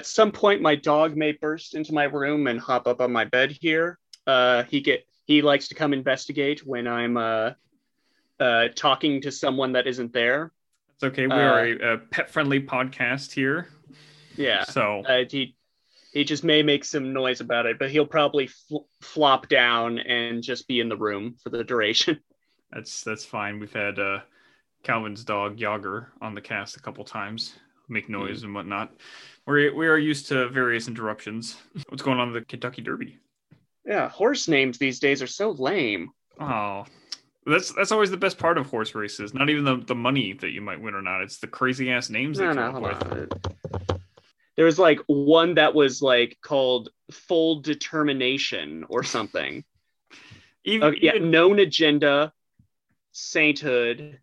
at some point, my dog may burst into my room and hop up on my bed here. Uh, he get he likes to come investigate when I'm uh, uh, talking to someone that isn't there. It's okay. We Uh, are a, a pet-friendly podcast here, Yeah. so Uh, he he just may make some noise about it, but he'll probably fl- flop down and just be in the room for the duration. that's that's fine. We've had uh, Calvin's dog Yager on the cast a couple times, make noise and whatnot. We we are used to various interruptions. What's going on in the Kentucky Derby? yeah, horse names these days are so lame. Oh, that's that's always the best part of horse races. Not even the, the money that you might win or not. It's the crazy ass names they No, come no, up hold with. on. There was like one that was like called full determination or something. Even, Oh, yeah, even- known agenda, sainthood,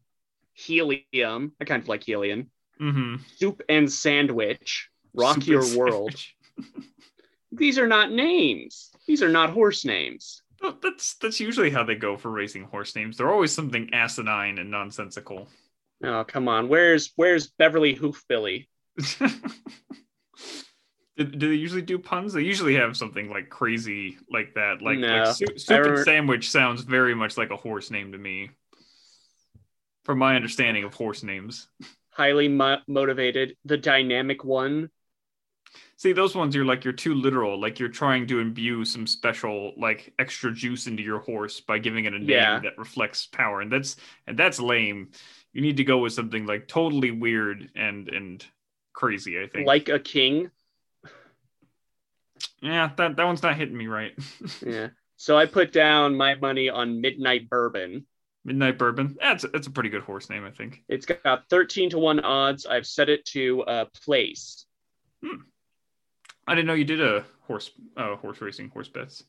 helium. I kind of like helium. Mhm. Soup and sandwich, rock your world. These are not names. These are not horse names. Well, That's that's usually how they go for racing horse names. They're always something asinine and nonsensical. Oh, come on. Where's where's Beverly Hoofbilly? do, do they usually do puns? They usually have something like crazy like that. Like, No. like soup, I soup and remember- sandwich sounds very much like a horse name to me. From my understanding of horse names. Highly mo- motivated. The dynamic one. See, those ones you're like you're too literal. Like you're trying to imbue some special like extra juice into your horse by giving it a name Yeah. that reflects power, and that's and that's lame. You need to go with something like totally weird and and crazy. I think. Like a king. yeah, that that one's not hitting me right. Yeah. So I put down my money on Midnight Bourbon. Midnight Bourbon. That's that's a pretty good horse name, I think. It's got 13 to 1 odds. I've set it to uh, place. I didn't know you did a horse uh, horse racing horse bets.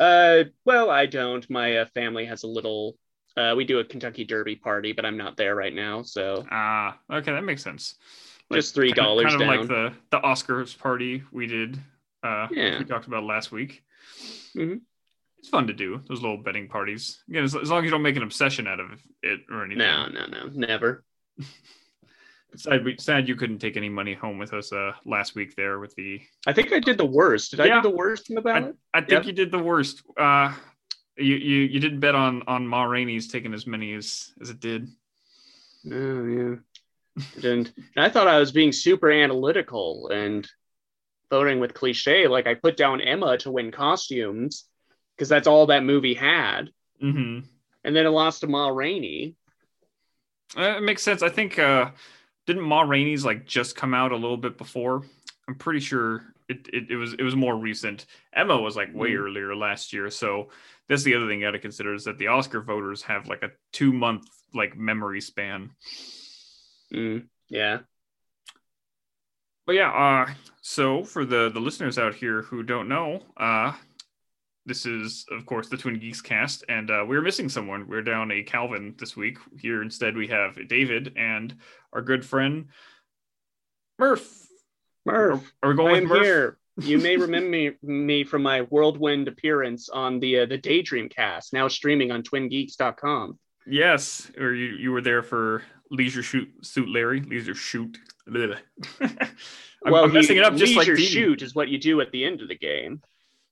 Uh, well, I don't. My uh, family has a little. Uh, we do a Kentucky Derby party, but I'm not there right now. So Ah, okay, that makes sense. Just $3 kind of, kind of like the the Oscars party we did. Uh, Yeah. we talked about last week. Mhm. It's fun to do those little betting parties. Again, as, as long as you don't make an obsession out of it or anything. no, no, no, never. Sad, sad you couldn't take any money home with us uh, last week there with the. I think I did the worst. Did I do the worst in the ballot? I think Yep. you did the worst. Uh, you you you didn't bet on on Ma Rainey's taking as many as as it did. Oh yeah. I didn't. And I thought I was being super analytical and voting with cliche. Like I put down Emma to win costumes because that's all that movie had, hmm and then it lost to Ma Rainey. Uh, it makes sense. I think uh didn't Ma Rainey's like just come out a little bit before? I'm pretty sure it, it, it was it was more recent. Emma was like way Mhm. earlier last year. So that's the other thing you got to consider is that the Oscar voters have like a two month like memory span. Mm, yeah. But yeah, uh so for the the listeners out here who don't know, uh this is of course the Twin Geeks cast, and uh, we're missing someone. We're down a Calvin this week. Here instead we have David and our good friend Murph. Murph, Are we going I with Murph? here. You may remember me, me from my whirlwind appearance on the uh, the Daydream cast, now streaming on TwinGeeks.com. Yes, or you you were there for Leisure Shoot Suit Larry, Leisure Shoot. I'm, well, I'm messing it up just like leisure Dee Dee. shoot is what you do at the end of the game.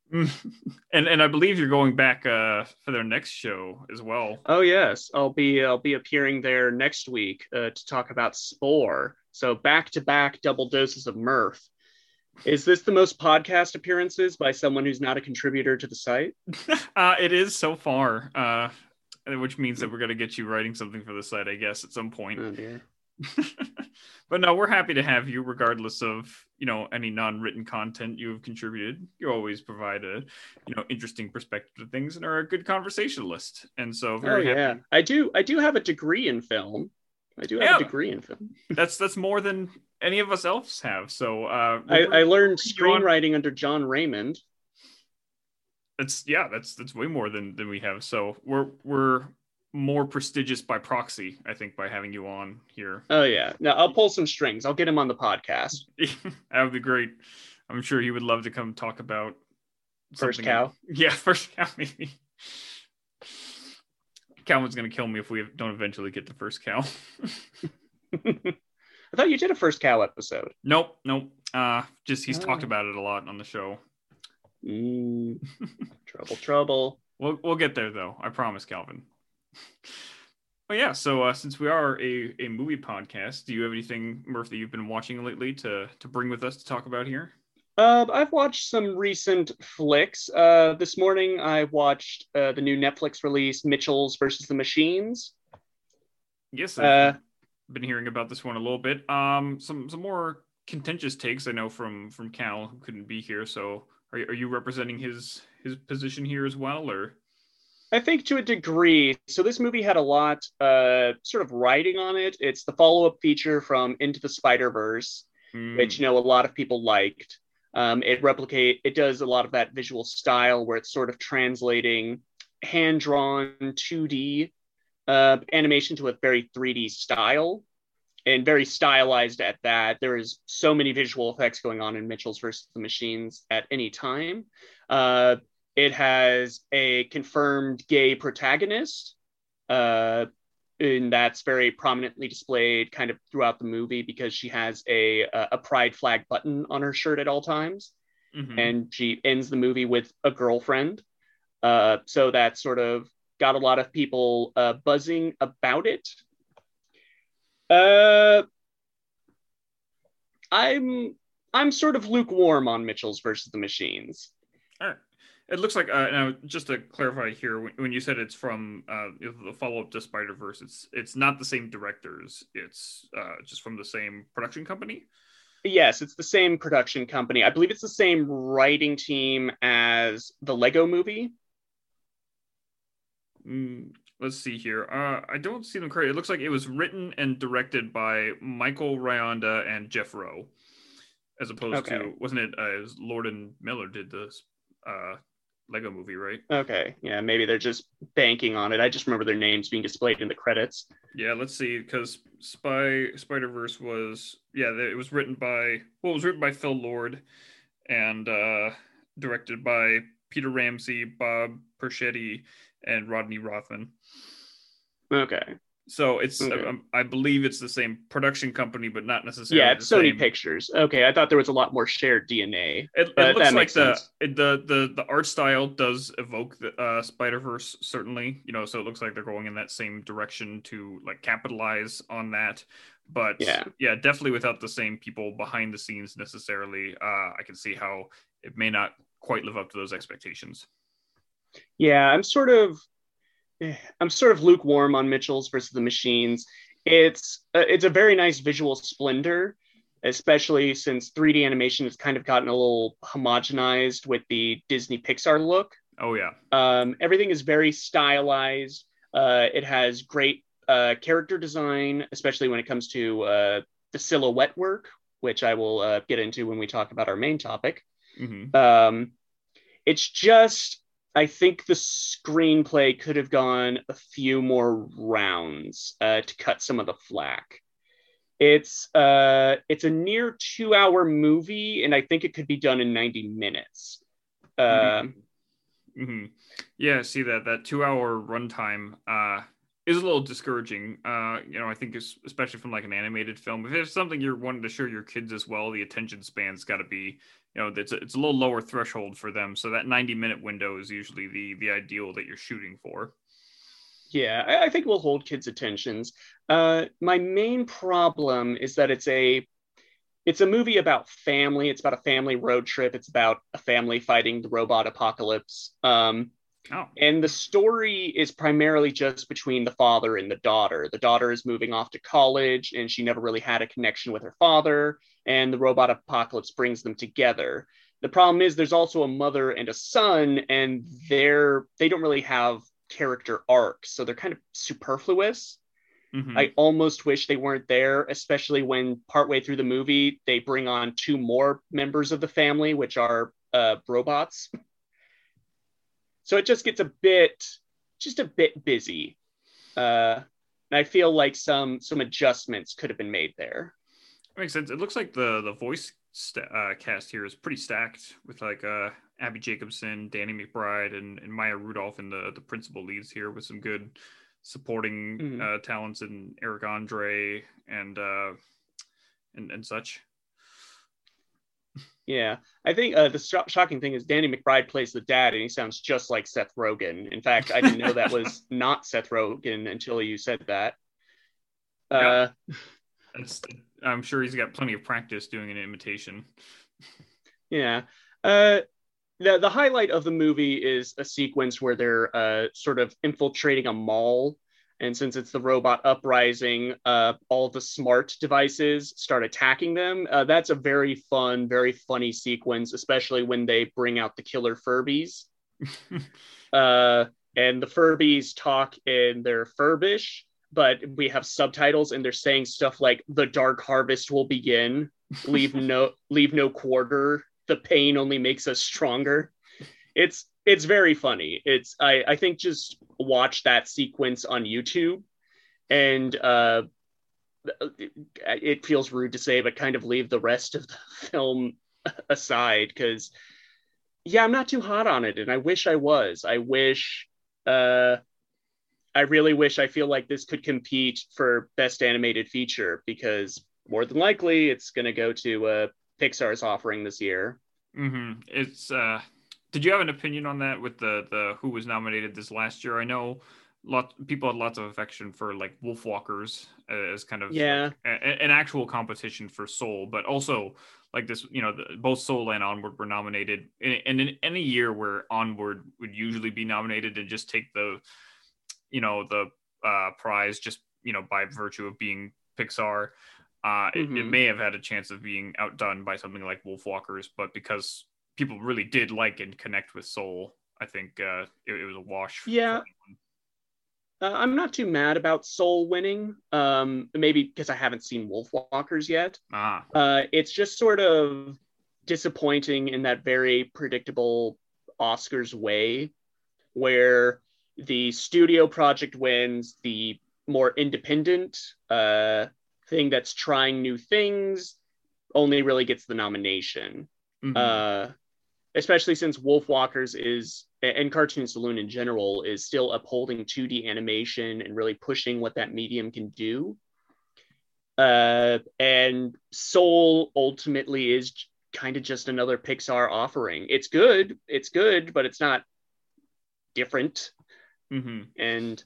and and I believe you're going back uh for their next show as well. Oh yes, I'll be I'll be appearing there next week uh, to talk about Spore. So back to back double doses of Murph. Is this the most podcast appearances by someone who's not a contributor to the site? uh, it is so far, uh, which means that we're going to get you writing something for the site, I guess, at some point. Oh dear. but no, we're happy to have you, regardless of you know any non-written content you have contributed. You always provide a you know interesting perspective to things and are a good conversationalist. And so Oh very happy. yeah, I do. I do have a degree in film. I do have Yeah. a degree in film. That's that's more than any of us else have. So uh, I, I learned screenwriting under John Raymond. that's yeah, that's that's way more than than we have. So we're we're more prestigious by proxy, I think, by having you on here. Oh yeah. Now I'll pull some strings. I'll get him on the podcast. that would be great. I'm sure he would love to come talk about First cow. Yeah, first cow maybe. Calvin's gonna kill me if we don't eventually get the first cow. I thought you did a first cow episode. nope, nope. Uh, just he's talked Oh. about it a lot on the show. Mm, trouble, trouble. We'll we'll get there though. I promise, Calvin. But yeah, so uh, since we are a, a movie podcast, do you have anything, Murph, that you've been watching lately to to bring with us to talk about here? Uh, I've watched some recent flicks. Uh, this morning, I watched uh, the new Netflix release, Mitchell's versus the Machines. Yes, Uh, I've been hearing about this one a little bit. Um, some some more contentious takes I know from from Cal who couldn't be here. So are you- are you representing his his position here as well, or? I think to a degree. So this movie had a lot, uh, sort of writing on it. It's the follow-up feature from Into the Spider-Verse, Hmm, which you know a lot of people liked. Um, it replicate it does a lot of that visual style where it's sort of translating hand-drawn 2D uh, animation to a very 3D style, and very stylized at that. There is so many visual effects going on in Mitchell's versus the Machines at any time. Uh, it has a confirmed gay protagonist. Uh, and that's very prominently displayed kind of throughout the movie because she has a a pride flag button on her shirt at all times mhm. and she ends the movie with a girlfriend uh, so that sort of got a lot of people uh, buzzing about it uh, i'm i'm sort of lukewarm on mitchell's versus the machines All right. It looks like uh, now just to clarify here, when, when you said it's from uh, the follow up to Spider Verse, it's it's not the same directors. It's uh, just from the same production company. Yes, it's the same production company. I believe it's the same writing team as the Lego movie. Mm, let's see here. Uh, I don't see them credited. It looks like it was written and directed by Michael Rianda and Jeff Rowe, as opposed Okay. to wasn't it? Uh, it was Lord and Miller did this uh, Lego movie, right? Okay, yeah, maybe they're just banking on it. I just remember their names being displayed in the credits. Yeah, let's see, because Spy Spider Verse was yeah, it was written by well, it was written by Phil Lord, and uh, directed by Peter Ramsey, Bob Persichetti, and Rodney Rothman. Okay, So it's Okay. um, I believe it's the same production company, but not necessarily. yeah, it's Sony same. Pictures. Okay, I thought there was a lot more shared DNA. It, it looks like the, it- the the the art style does evoke the uh, Spider Verse certainly. You know, so it looks like they're going in that same direction to like capitalize on that. But Yeah. yeah, definitely without the same people behind the scenes necessarily. Uh, I can see how it may not quite live up to those expectations. Yeah, I'm sort of, I'm sort of lukewarm on Mitchell's versus the Machines. It's uh, it's a very nice visual splendor, especially since 3D animation has kind of gotten a little homogenized with the Disney Pixar look. Oh yeah, Um, everything is very stylized. Uh, it has great uh, character design, especially when it comes to uh, the silhouette work, which I will uh, get into when we talk about our main topic. hmm Um, it's just, I think the screenplay could have gone a few more rounds uh, to cut some of the flack. It's uh, it's a near two hour movie, and I think it could be done in 90 minutes. Uh, hmm Yeah, see that that two hour runtime uh, is a little discouraging. Uh, you know, I think it's, especially from like an animated film, if it's something you're wanting to show your kids as well, the attention span's got to be, you know, it's a, it's a little lower threshold for them. So that ninety minute window is usually the the ideal that you're shooting for. Yeah, I, I think we'll hold kids' attentions. Uh, my main problem is that it's a it's a movie about family. It's about a family road trip. It's about a family fighting the robot apocalypse. Um, Oh, and the story is primarily just between the father and the daughter. The daughter is moving off to college, and she never really had a connection with her father. And the robot apocalypse brings them together. The problem is there's also a mother and a son, and they're they don't really have character arcs, so they're kind of superfluous. mhm. I almost wish they weren't there, especially when partway through the movie they bring on two more members of the family, which are uh, robots. So it just gets a bit, just a bit busy. Uh, and I feel like some some adjustments could have been made there. That makes sense. It looks like the the voice sta uh, cast here is pretty stacked with like uh, Abbi Jacobson, Danny McBride, and, and Maya Rudolph in the the principal leads here with some good supporting Mhm. uh, talents in Eric Andre and uh, and and such. Yeah, I think uh, the sh- shocking thing is Danny McBride plays the dad, and he sounds just like Seth Rogen. In fact, I didn't know that was not Seth Rogen until you said that. Uh, I'm sure he's got plenty of practice doing an imitation. yeah. Uh, the the highlight of the movie is a sequence where they're uh, sort of infiltrating a mall and since it's the robot uprising, uh, all the smart devices start attacking them. Uh, that's a very fun, very funny sequence, especially when they bring out the killer Furbies. uh, and the Furbies talk in their Furbish, but we have subtitles and they're saying stuff like "The dark harvest will begin." Leave no, leave no quarter. The pain only makes us stronger. It's it's very funny. It's I I think just watch that sequence on YouTube, and uh, it feels rude to say, but kind of leave the rest of the film aside because yeah, I'm not too hot on it, and I wish I was. I wish. Uh, I really wish I feel like this could compete for best animated feature because more than likely it's going to go to uh, Pixar's offering this year. Mm-hmm. It's uh, did you have an opinion on that with the the who was nominated this last year? I know lot people had lots of affection for like Wolfwalkers as kind of yeah like a, an actual competition for Soul, but also like this, you know, the, both Soul and Onward were nominated, and, and in any year where Onward would usually be nominated and just take the, you know, the uh, prize just you know by virtue of being Pixar. Uh, mm-hmm. it, it, mm-hmm. may have had a chance of being outdone by something like Wolfwalkers, but because people really did like and connect with Soul. I think uh, it, it was a wash. Yeah. Uh, I'm not too mad about Soul winning. Um, maybe because I haven't seen Wolfwalkers yet. Ah. Uh, it's just sort of disappointing in that very predictable Oscars way, where the studio project wins, the more independent uh, thing that's trying new things only really gets the nomination. Mm-hmm. Especially since Wolfwalkers is and Cartoon Saloon in general is still upholding 2D animation and really pushing what that medium can do. Uh, and Soul ultimately is kind of just another Pixar offering. It's good, it's good, but it's not different. Mm-hmm. And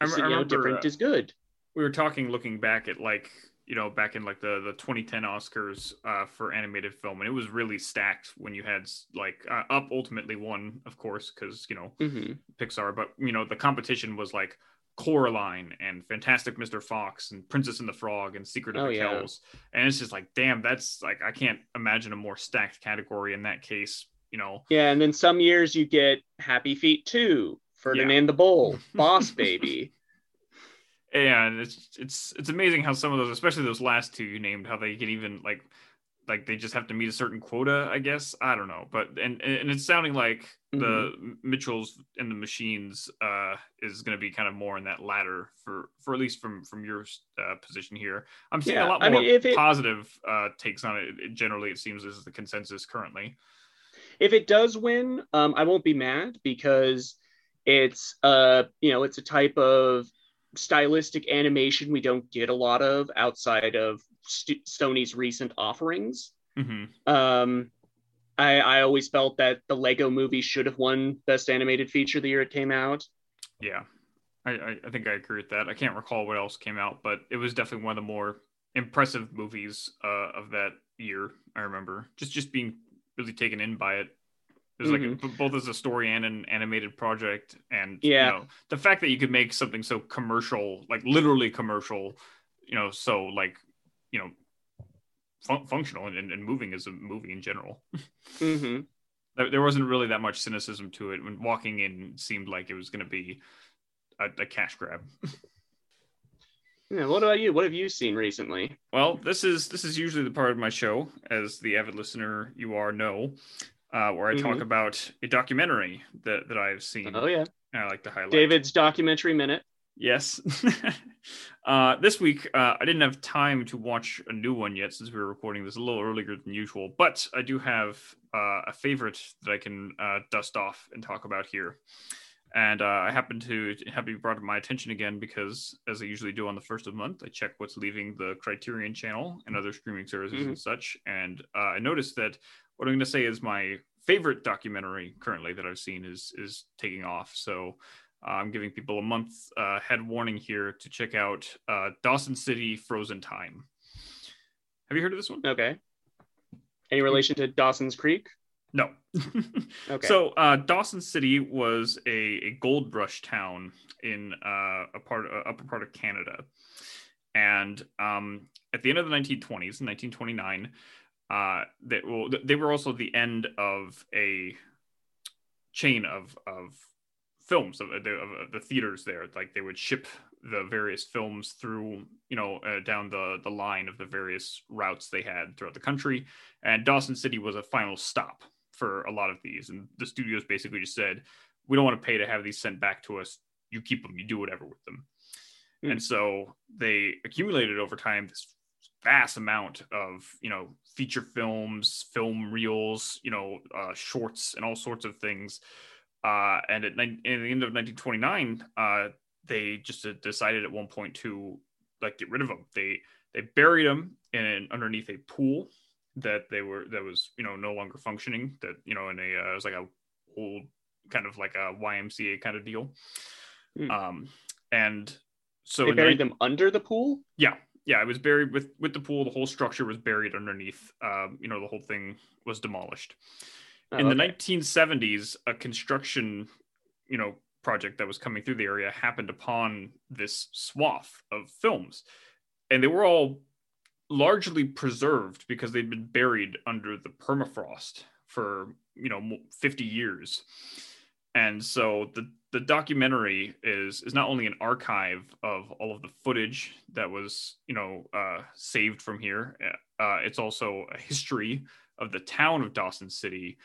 I, you know, different uh, is good. We were talking, looking back at like you know back in like the the 2010 oscars uh, for animated film and it was really stacked when you had like uh, up ultimately won of course because you know mm-hmm. pixar but you know the competition was like coraline and fantastic mr fox and princess and the frog and secret of oh, the yeah. kells and it's just like damn that's like i can't imagine a more stacked category in that case you know yeah and then some years you get happy feet 2 ferdinand yeah. the bull boss baby and it's it's it's amazing how some of those, especially those last two you named, how they can even like like they just have to meet a certain quota. I guess I don't know, but and and it's sounding like mm-hmm. the Mitchells and the Machines uh, is going to be kind of more in that ladder for for at least from from your uh, position here. I'm seeing yeah, a lot more I mean, it, positive uh, takes on it. it. Generally, it seems this is the consensus currently. If it does win, um, I won't be mad because it's uh you know it's a type of stylistic animation we don't get a lot of outside of St- Sony's recent offerings. Mm-hmm. Um, I, I always felt that the Lego movie should have won Best Animated Feature the year it came out. Yeah, I, I think I agree with that. I can't recall what else came out, but it was definitely one of the more impressive movies uh, of that year. I remember just just being really taken in by it. There's mm-hmm. like a, both as a story and an animated project, and yeah, you know, the fact that you could make something so commercial, like literally commercial, you know, so like you know, fun- functional and, and, moving as a movie in general. Mm-hmm. there wasn't really that much cynicism to it. When walking in seemed like it was going to be a, a cash grab. Yeah, what about you? What have you seen recently? Well, this is this is usually the part of my show, as the avid listener you are know uh, where I mm-hmm. talk about a documentary that, that I've seen. Oh, yeah. I like to highlight. David's documentary minute. Yes. uh, this week, uh, I didn't have time to watch a new one yet since we were recording this a little earlier than usual, but I do have uh, a favorite that I can uh, dust off and talk about here. And uh, I happened to have be brought to my attention again because, as I usually do on the first of the month, I check what's leaving the Criterion channel and other streaming services Mhm. and such. And uh, I noticed that what I'm going to say is my favorite documentary currently that I've seen is is taking off. So uh, I'm giving people a month uh, head warning here to check out uh, Dawson City Frozen Time. Have you heard of this one? Okay. Any relation to Dawson's Creek? No. Okay. So uh, Dawson City was a, a gold rush town in uh, a part uh, upper part of Canada, and um, at the end of the 1920s, in 1929, uh, they, well, they were also the end of a chain of of films of the, of the theaters there. Like they would ship the various films through, you know, uh, down the the line of the various routes they had throughout the country, and Dawson City was a final stop for a lot of these. And the studios basically just said, we don't want to pay to have these sent back to us. You keep them, you do whatever with them. Hmm. And so they accumulated over time this vast amount of, you know, feature films, film reels, you know, uh, shorts, and all sorts of things. Uh, and at, at the end of 1929, uh, they just decided at one point to like get rid of them. They they buried them in underneath a pool that they were that was you know no longer functioning that you know in a uh, it was like a old kind of like a YMCA kind of deal. Hmm. um and so they buried them under the pool? yeah. Yeah it was buried with with the pool. The whole structure was buried underneath um you know the whole thing was demolished. Oh, in the 1970s a construction you know project that was coming through the area happened upon this swath of films. And they were all largely preserved because they'd been buried under the permafrost for you know 50 years. And so the the documentary is is not only an archive of all of the footage that was you know uh, saved from here uh, it's also a history of the town of dawson city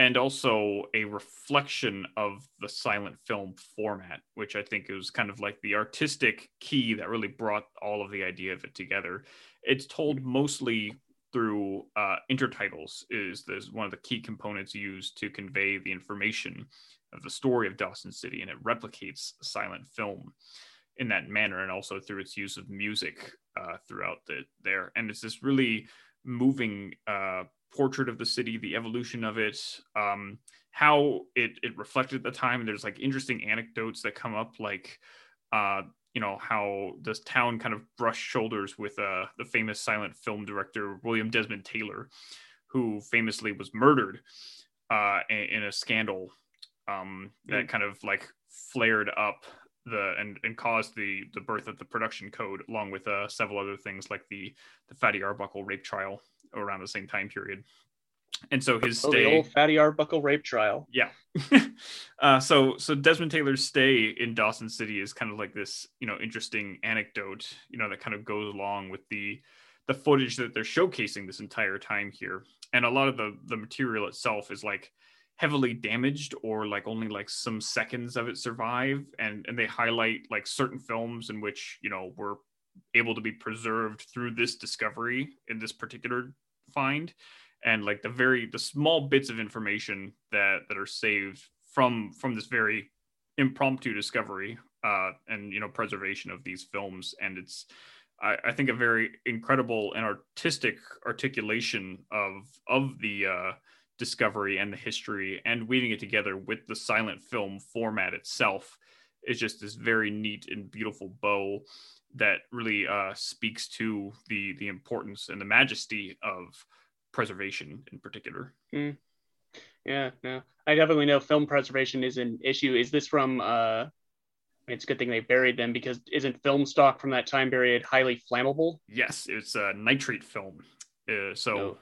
and also a reflection of the silent film format, which I think is kind of like the artistic key that really brought all of the idea of it together. It's told mostly through uh, intertitles is, is one of the key components used to convey the information of the story of Dawson City, and it replicates silent film in that manner, and also through its use of music uh, throughout the there. And it's this really moving uh, portrait of the city, the evolution of it, um, how it it reflected at the time. There's like interesting anecdotes that come up, like uh, you know how this town kind of brushed shoulders with uh, the famous silent film director William Desmond Taylor, who famously was murdered uh, in, a scandal um, that kind of like flared up the and, and caused the the birth of the production code along with uh, several other things like the the Fatty Arbuckle rape trial around the same time period. And so his Oh, stay old Fatty Arbuckle rape trial. yeah. uh, so so Desmond Taylor's stay in Dawson City is kind of like this, you know, interesting anecdote, you know, that kind of goes along with the the footage that they're showcasing this entire time here. And a lot of the the material itself is like heavily damaged or like only like some seconds of it survive and and they highlight like certain films in which, you know, were able to be preserved through this discovery in this particular find. And like the very the small bits of information that that are saved from from this very impromptu discovery uh and you know preservation of these films. And it's I, I think a very incredible and artistic articulation of of the uh discovery and the history and weaving it together with the silent film format itself is just this very neat and beautiful bow that really uh speaks to the the importance and the majesty of preservation in particular. Yeah, no. I definitely know film preservation is an issue. Is this from uh it's a good thing they buried them because isn't film stock from that time period highly flammable? Yes, it's a nitrate film. Uh, so Oh.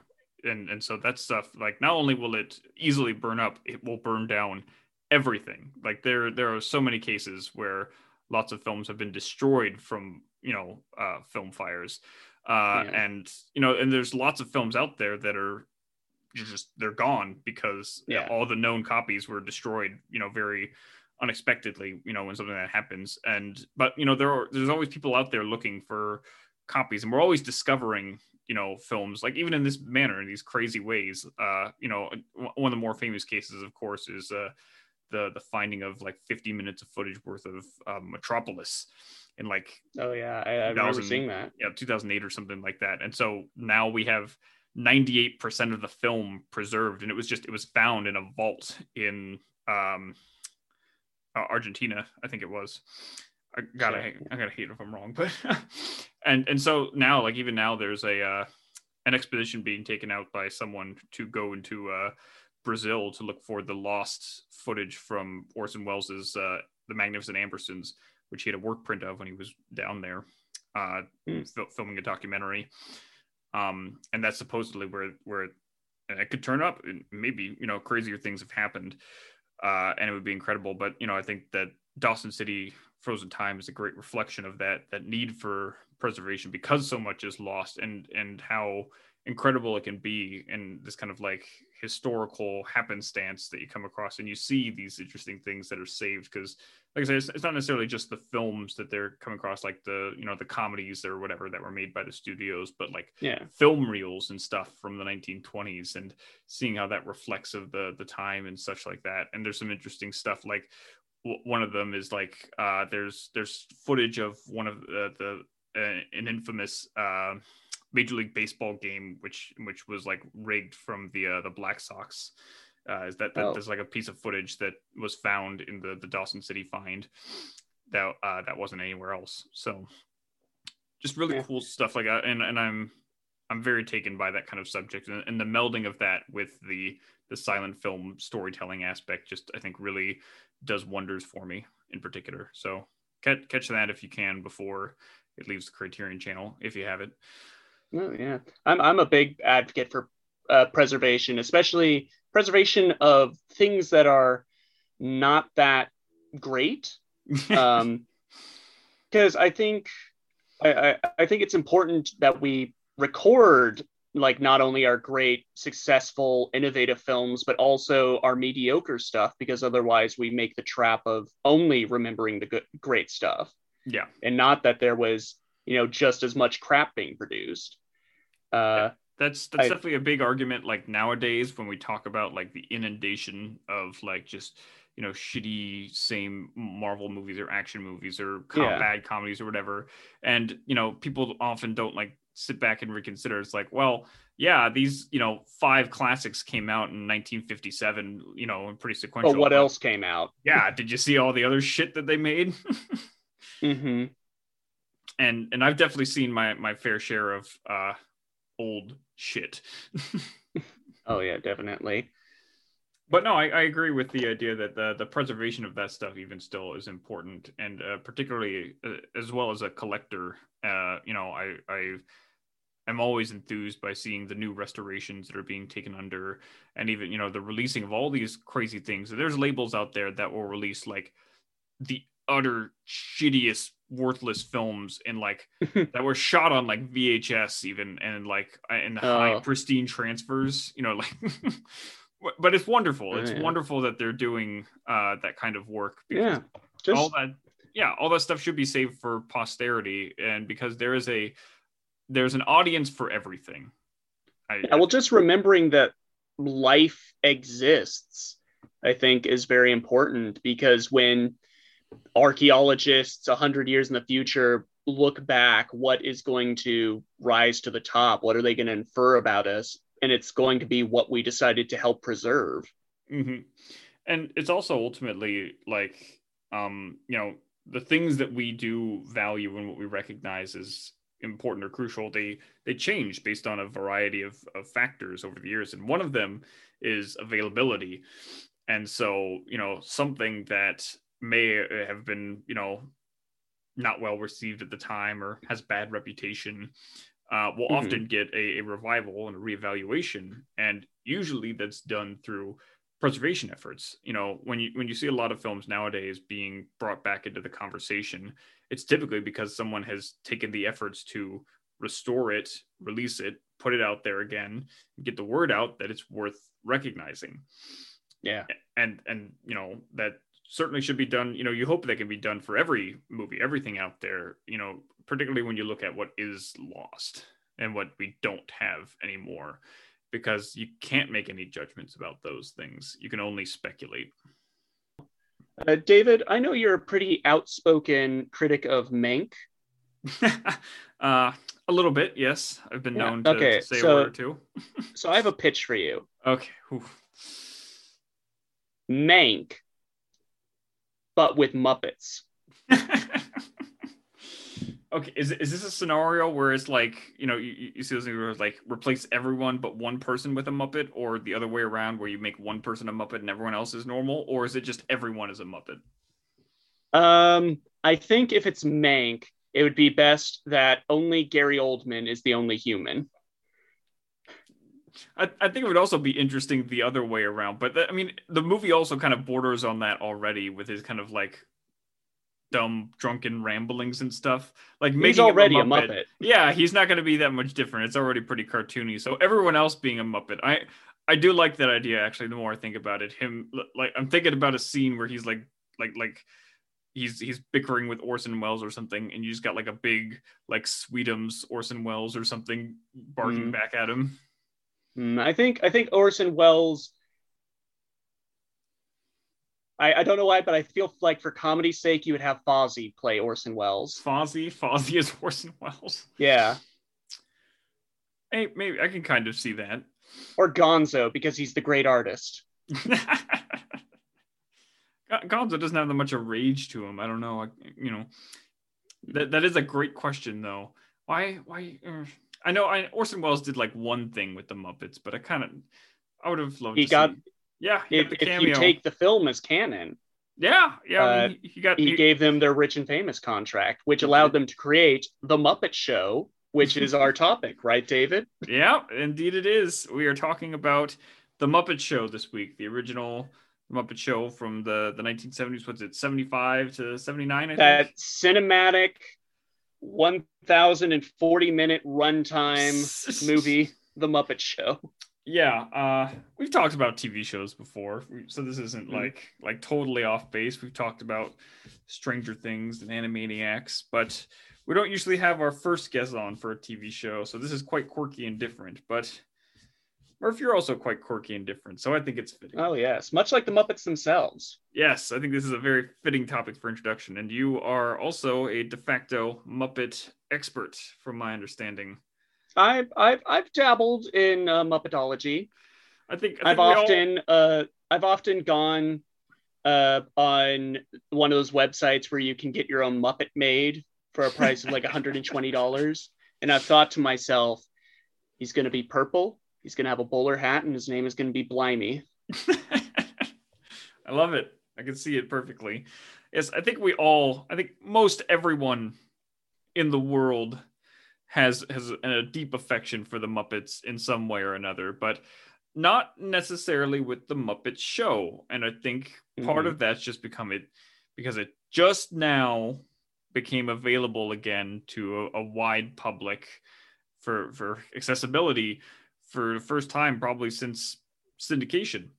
and and so that stuff like not only will it easily burn up, it will burn down everything. Like there there are so many cases where lots of films have been destroyed from you know uh, film fires, uh, Yeah. and you know and there's lots of films out there that are just they're gone because Yeah. all the known copies were destroyed. You know very unexpectedly you know when something that happens and but you know there are there's always people out there looking for copies and we're always discovering you know films like even in this manner in these crazy ways uh you know one of the more famous cases of course is uh the the finding of like 50 minutes of footage worth of um, Metropolis in like oh yeah, I, I remember seeing that. Yeah, 2008 or something like that. And so now we have 98% of the film preserved, and it was just it was found in a vault in um, uh, Argentina, I think it was. I gotta. I gotta hate if I'm wrong, but and and so now, like even now, there's a uh, an expedition being taken out by someone to go into uh, Brazil to look for the lost footage from Orson Welles's uh, The Magnificent Ambersons, which he had a work print of when he was down there uh, mm. f- filming a documentary. Um, and that's supposedly where where it, it could turn up. Maybe you know crazier things have happened, uh, and it would be incredible. But you know, I think that Dawson City Frozen Time is a great reflection of that that need for preservation because so much is lost and and how incredible it can be in this kind of like historical happenstance that you come across and you see these interesting things that are saved because like i said it's, it's, not necessarily just the films that they're coming across like the you know the comedies or whatever that were made by the studios but like yeah. film reels and stuff from the 1920s and seeing how that reflects of the the time and such like that. And there's some interesting stuff like one of them is like uh there's there's footage of one of the, the uh, an infamous uh, Major League Baseball game, which which was like rigged from the uh, the Black Sox. Uh, is that, that oh. there's like a piece of footage that was found in the the Dawson City find that uh, that wasn't anywhere else. So just really yeah. cool stuff like that, and and I'm I'm very taken by that kind of subject and, and the melding of that with the the silent film storytelling aspect. Just I think really does wonders for me in particular. So catch catch that if you can before it leaves the Criterion Channel if you have it. Oh yeah, I'm I'm a big advocate for uh, preservation, especially preservation of things that are not that great. um, because I think I, I, I think it's important that we record like not only our great successful innovative films but also our mediocre stuff because otherwise we make the trap of only remembering the good great stuff yeah. And not that there was, you know, just as much crap being produced. Uh, yeah. That's that's I, definitely a big argument. Like nowadays, when we talk about like the inundation of like just you know shitty same Marvel movies or action movies or com- yeah. bad comedies or whatever, and you know people often don't like sit back and reconsider. It's like, well, yeah, these you know five classics came out in 1957, you know, and pretty sequential. But what else came out? Yeah, did you see all the other shit that they made? Mm-hmm. And and I've definitely seen my my fair share of uh, old shit. oh yeah, definitely. But no, I, I agree with the idea that the the preservation of that stuff even still is important, and uh, particularly uh, as well as a collector. Uh, you know, I I I'm always enthused by seeing the new restorations that are being taken under, and even you know the releasing of all these crazy things. There's labels out there that will release like the utter shittiest worthless films and like that were shot on like VHS even and like in high oh. pristine transfers you know like but it's wonderful it's yeah. wonderful that they're doing uh that kind of work yeah just... all that yeah all that stuff should be saved for posterity and because there is a there's an audience for everything I, yeah, well just remembering that life exists i think is very important because when archaeologists 100 years in the future look back what is going to rise to the top? What are they going to infer about us? And it's going to be what we decided to help preserve. Mm-hmm. and it's also ultimately like um you know the things that we do value and what we recognize as important or crucial they they change based on a variety of, of factors over the years. And one of them is availability. And so you know something that may have been, you know, not well received at the time or has bad reputation, uh, will mm-hmm. often get a, a, revival and a reevaluation. And usually that's done through preservation efforts. You know, when you when you see a lot of films nowadays being brought back into the conversation, it's typically because someone has taken the efforts to restore it, release it, put it out there again, get the word out that it's worth recognizing. Yeah. And and you know that certainly should be done. You know, you hope that can be done for every movie, everything out there, you know, particularly when you look at what is lost and what we don't have anymore, because you can't make any judgments about those things. You can only speculate. Uh, David, I know you're a pretty outspoken critic of Mank. uh, a little bit, yes. I've been known to, okay, to say so- a word or two. So I have a pitch for you. Okay. Ooh. Mank, but with Muppets. okay, is is this a scenario where it's like you know you, you- see those things where it's like replace everyone but one person with a Muppet, or the other way around where you make one person a Muppet and everyone else is normal, or is it just everyone is a Muppet? Um, I think if it's Mank, it would be best that only Gary Oldman is the only human. I, I think it would also be interesting the other way around, but I mean the movie also kind of borders on that already with his kind of like dumb drunken ramblings and stuff. Like He's already a Muppet. Yeah, he's not going to be that much different. It's already pretty cartoony. So everyone else being a Muppet, I I do like that idea actually. The more I think about it, him like I'm thinking about a scene where he's like like like he's he's bickering with Orson Welles or something, and you just got like a big like Sweetums Orson Welles or something barking Mhm. back at him. Mm, I think I think Orson Welles. I, I don't know why, but I feel like for comedy's sake, you would have Fozzie play Orson Welles. Fozzie, Fozzie is Orson Welles. Yeah, Hey, maybe I can kind of see that. or Gonzo because he's the great artist. Gonzo doesn't have that much of rage to him. I don't know. I, you know, that that is a great question though. Why? Why? uh, I know. I Orson Welles did like one thing with the Muppets, but I kind of, I would have loved. He to got- see- yeah, he If, got the if you take the film as canon, yeah, yeah. I uh, mean, he, he got. he he- gave them their rich and famous contract, which allowed them to create the Muppet Show, which is our topic, right, David? Yeah, indeed it is. We are talking about the Muppet Show this week, the original Muppet Show from the the 1970s. What's it, 75 to 79? I That think. cinematic, one thousand and forty minute runtime movie, The Muppet Show. Yeah, uh, we've talked about TV shows before, so this isn't Mhm. like like totally off base. We've talked about Stranger Things and Animaniacs, but we don't usually have our first guest on for a TV show, so this is quite quirky and different. But Murph, you're also quite quirky and different, so I think it's fitting. Oh yes, much like the Muppets themselves. Yes, I think this is a very fitting topic for introduction, and you are also a de facto Muppet expert, from my understanding. I've I've I've dabbled in uh, Muppetology. I think, I I've we all- often uh I've often gone uh on one of those websites where you can get your own Muppet made for a price of like $120. And I've thought to myself, he's gonna be purple, he's gonna have a bowler hat, and his name is gonna be Blimey. I love it. I can see it perfectly. Yes, I think we all, I think most everyone in the world has has a deep affection for the Muppets in some way or another, but not necessarily with the Muppet Show. And I think part Mhm. of that's just become it because it just now became available again to a, a wide public for for accessibility for the first time probably since syndication.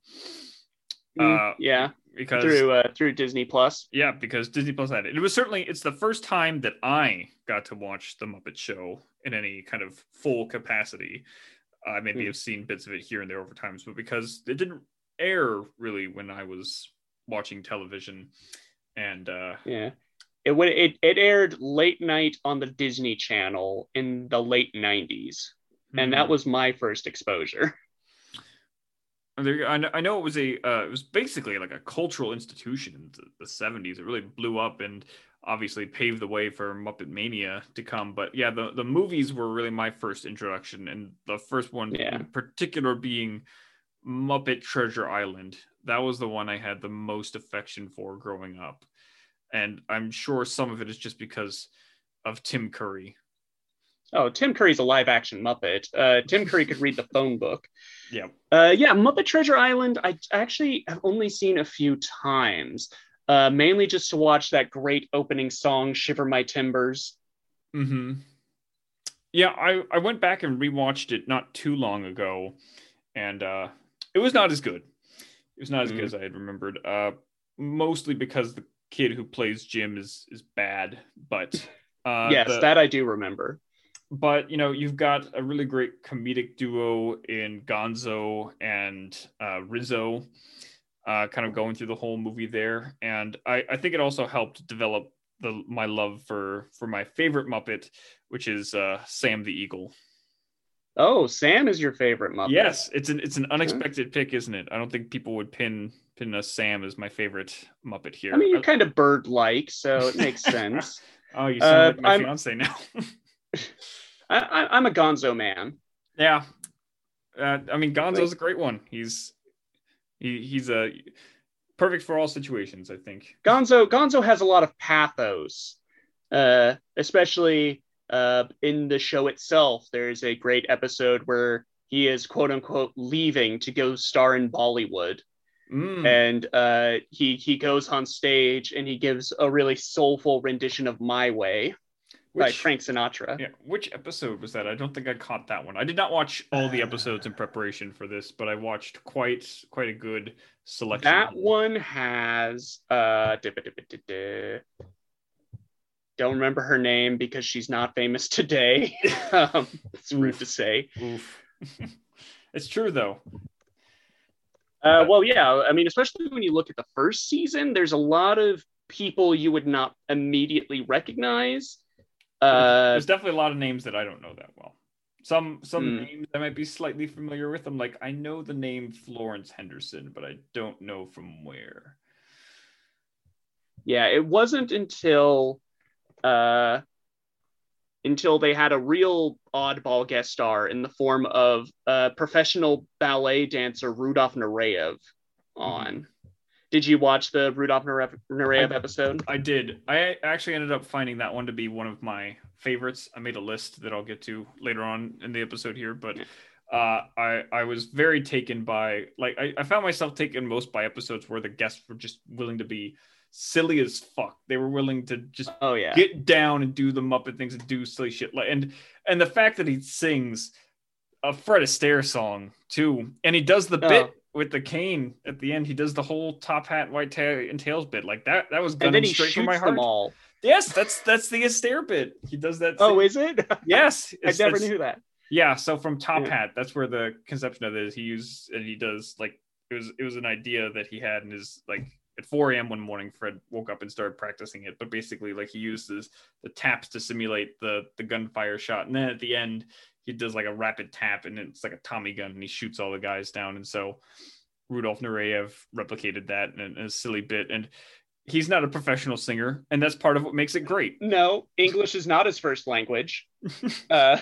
Mm, Uh, yeah, because through uh, through Disney Plus. yeah, because Disney Plus had it. It was certainly it's the first time that I got to watch the Muppet Show in any kind of full capacity. I maybe Hmm. have seen bits of it here and there over times, but because it didn't air really when I was watching television, and uh, Yeah. It it, it aired late night on the Disney Channel in the late 90s. And that hmm. was my first exposure. There, I, know, it was a uh, it was basically like a cultural institution in the, the 70s. It really blew up and obviously paved the way for Muppet Mania to come. But yeah, the, the movies were really my first introduction, and the first one Yeah. in particular being Muppet Treasure Island. That was the one I had the most affection for growing up, and I'm sure some of it is just because of Tim Curry. Oh, Tim Curry's a live action Muppet. Uh, Tim Curry could read the phone book. Yeah. Uh, yeah, Muppet Treasure Island, I actually have only seen a few times, uh, mainly just to watch that great opening song, Shiver My Timbers. hmm Yeah, I, I went back and rewatched it not too long ago, and uh, it was not as good. It was not as good Mhm. as I had remembered. Uh, mostly because the kid who plays Jim is is bad, but uh, yes, the- that I do remember. But you know you've got a really great comedic duo in Gonzo and uh, Rizzo. uh, kind of going through the whole movie there, and I, I think it also helped develop the my love for for my favorite Muppet, which is uh, Sam the Eagle. Oh, Sam is your favorite Muppet. Yes, it's an it's an unexpected pick, isn't it? I don't think people would pin pin a Sam as my favorite Muppet here. I mean, you're kind of bird-like, so it makes sense. oh, you sound uh, like my I'm, fiance now. I, am a Gonzo man. Yeah, uh, I mean Gonzo's a great one. He's he, he's a perfect for all situations. I think Gonzo Gonzo has a lot of pathos, uh, especially uh, in the show itself. There's a great episode where he is quote unquote leaving to go star in Bollywood. Mm. And uh, he he goes on stage and he gives a really soulful rendition of "My Way." Which, by Frank Sinatra. Yeah, which episode was that? I don't think I caught that one. I did not watch all the episodes in preparation for this, but I watched quite quite a good selection. That one has uh don't remember her name because she's not famous today. um, it's rude to say. Oof. it's true though. Uh, well, yeah. I mean, especially when you look at the first season, there's a lot of people you would not immediately recognize uh, There's definitely a lot of names that I don't know that well. Some some hmm. names I might be slightly familiar with. I'm like, I know the name Florence Henderson, but I don't know from where. Yeah, it wasn't until uh until they had a real oddball guest star in the form of a professional ballet dancer Rudolf Nureyev on. Mm-hmm. Did you watch the Rudolf Nureyev episode? I did. I actually ended up finding that one to be one of my favorites. I made a list that I'll get to later on in the episode here, but uh, I I was very taken by like I, I found myself taken most by episodes where the guests were just willing to be silly as fuck. They were willing to just oh yeah get down and do the Muppet things and do silly shit. Like and and the fact that he sings a Fred Astaire song too, and he does the oh. bit with the cane at the end. He does the whole top hat, white tail and tails bit like that. That was gunning straight from my heart. All. Yes, that's that's the Astaire bit. He does that. Oh, is it? Yes, I never knew that. Yeah, so from Top yeah. Hat, that's where the conception of it is. He used and he does like it was it was an idea that he had in his like at 4 a.m. one morning. Fred woke up and started practicing it, but basically like he uses the taps to simulate the the gunfire shot, and then at the end he does like a rapid tap and it's like a Tommy gun and he shoots all the guys down. And so Rudolf Nureyev replicated that in a silly bit. And he's not a professional singer, and that's part of what makes it great. No, English is not his first language. uh,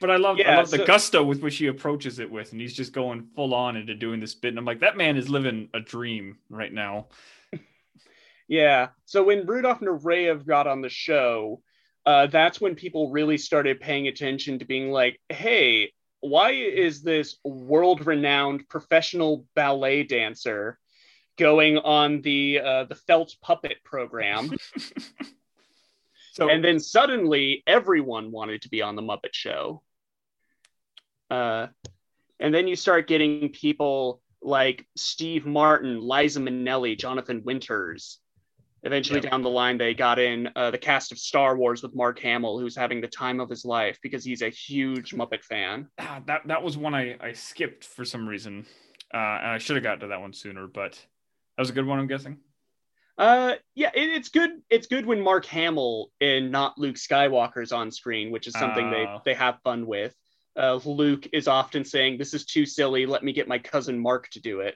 but I love, yeah, I love so, the gusto with which he approaches it with, and he's just going full on into doing this bit. And I'm like, that man is living a dream right now. yeah. So when Rudolf Nureyev got on the show, uh, that's when people really started paying attention to being like, hey, why is this world renowned professional ballet dancer going on the uh, the felt puppet program? So and then suddenly everyone wanted to be on the muppet show. Uh, and then you start getting people like steve martin liza minnelli jonathan winters Eventually, yep. down the line, they got in uh, the cast of Star Wars with Mark Hamill, who's having the time of his life because he's a huge Muppet fan. Ah, that that was one I, I skipped for some reason, uh, and I should have got to that one sooner. But that was a good one, I'm guessing. Uh, yeah, it, it's good. It's good when Mark Hamill and not Luke Skywalker's on screen, which is something they ah. they have fun with. Uh, Luke is often saying, "This is too silly. Let me get my cousin Mark to do it."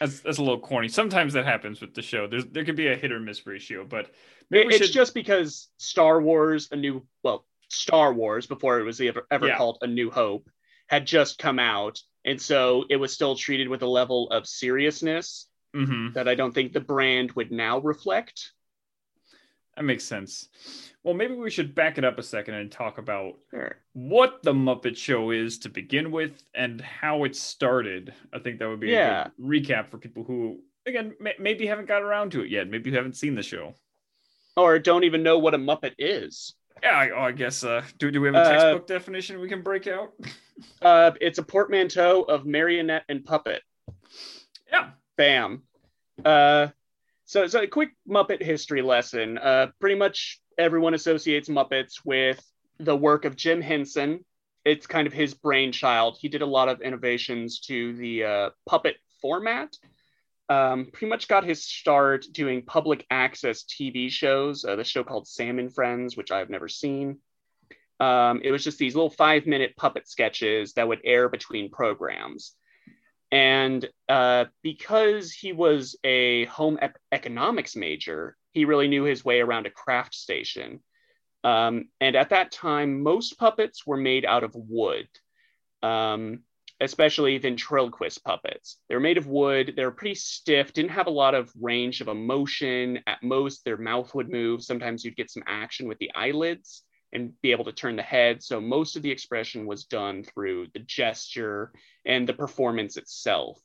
That's that's a little corny. Sometimes that happens with the show. There's there could be a hit or miss ratio, but it's should... just because Star Wars, a new well, Star Wars before it was ever, ever yeah. called A New Hope, had just come out, and so it was still treated with a level of seriousness mm-hmm. that I don't think the brand would now reflect. That makes sense. Well, maybe we should back it up a second and talk about sure. what the Muppet Show is to begin with and how it started. I think that would be yeah. a good recap for people who, again, may- maybe haven't got around to it yet. Maybe you haven't seen the show. Or don't even know what a Muppet is. Yeah, I, oh, I guess. Uh, do, do we have a uh, textbook uh, definition we can break out? uh, it's a portmanteau of marionette and puppet. Yeah. Bam. Uh, so, so a quick Muppet history lesson. Uh, pretty much everyone associates Muppets with the work of Jim Henson. It's kind of his brainchild. He did a lot of innovations to the uh, puppet format. Um, pretty much got his start doing public access TV shows. Uh, the show called Sam and Friends, which I've never seen. Um, it was just these little five minute puppet sketches that would air between programs. And uh, because he was a home ep- economics major, he really knew his way around a craft station. Um, and at that time, most puppets were made out of wood, um, especially ventriloquist puppets. They were made of wood, they were pretty stiff, didn't have a lot of range of emotion. At most, their mouth would move. Sometimes you'd get some action with the eyelids and be able to turn the head. So most of the expression was done through the gesture and the performance itself.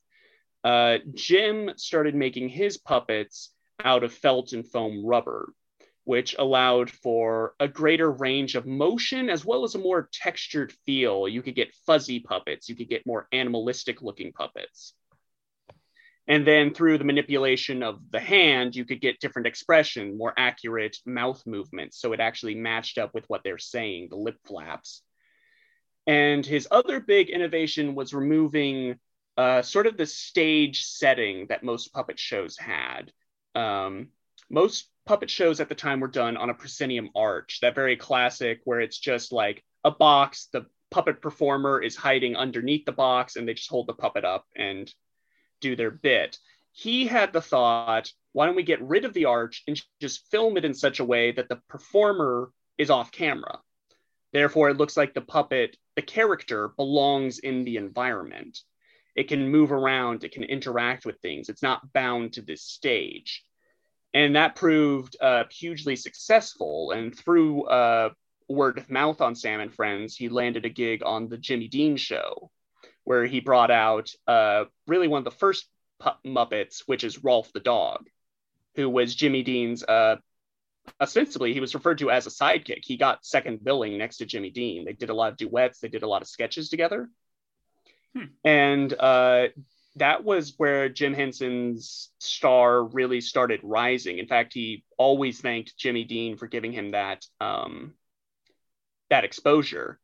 Uh, Jim started making his puppets out of felt and foam rubber, which allowed for a greater range of motion as well as a more textured feel. You could get fuzzy puppets, you could get more animalistic looking puppets. And then through the manipulation of the hand, you could get different expression, more accurate mouth movements. So it actually matched up with what they're saying, the lip flaps. And his other big innovation was removing uh, sort of the stage setting that most puppet shows had. Um, most puppet shows at the time were done on a proscenium arch, that very classic where it's just like a box, the puppet performer is hiding underneath the box, and they just hold the puppet up and do their bit. He had the thought, why don't we get rid of the arch and just film it in such a way that the performer is off camera? Therefore, it looks like the puppet, the character, belongs in the environment. It can move around, it can interact with things. It's not bound to this stage. And that proved uh, hugely successful. And through uh, word of mouth on Sam and Friends, he landed a gig on the Jimmy Dean show, where he brought out uh, really one of the first Muppets, which is Rolf the dog, who was Jimmy Dean's. Uh, ostensibly, he was referred to as a sidekick. He got second billing next to Jimmy Dean. They did a lot of duets. They did a lot of sketches together, hmm. and uh, that was where Jim Henson's star really started rising. In fact, he always thanked Jimmy Dean for giving him that um, that exposure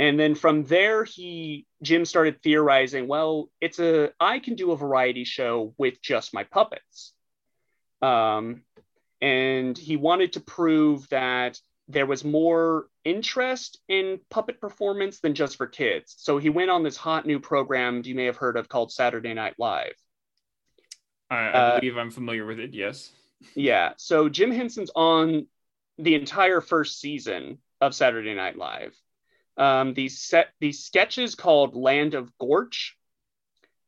and then from there he jim started theorizing well it's a i can do a variety show with just my puppets. Um, and he wanted to prove that there was more interest in puppet performance than just for kids. So he went on this hot new program you may have heard of called saturday night live. I, I uh, believe i'm familiar with it yes. Yeah. So jim henson's on the entire first season of saturday night live um, these set these sketches called Land of Gorch,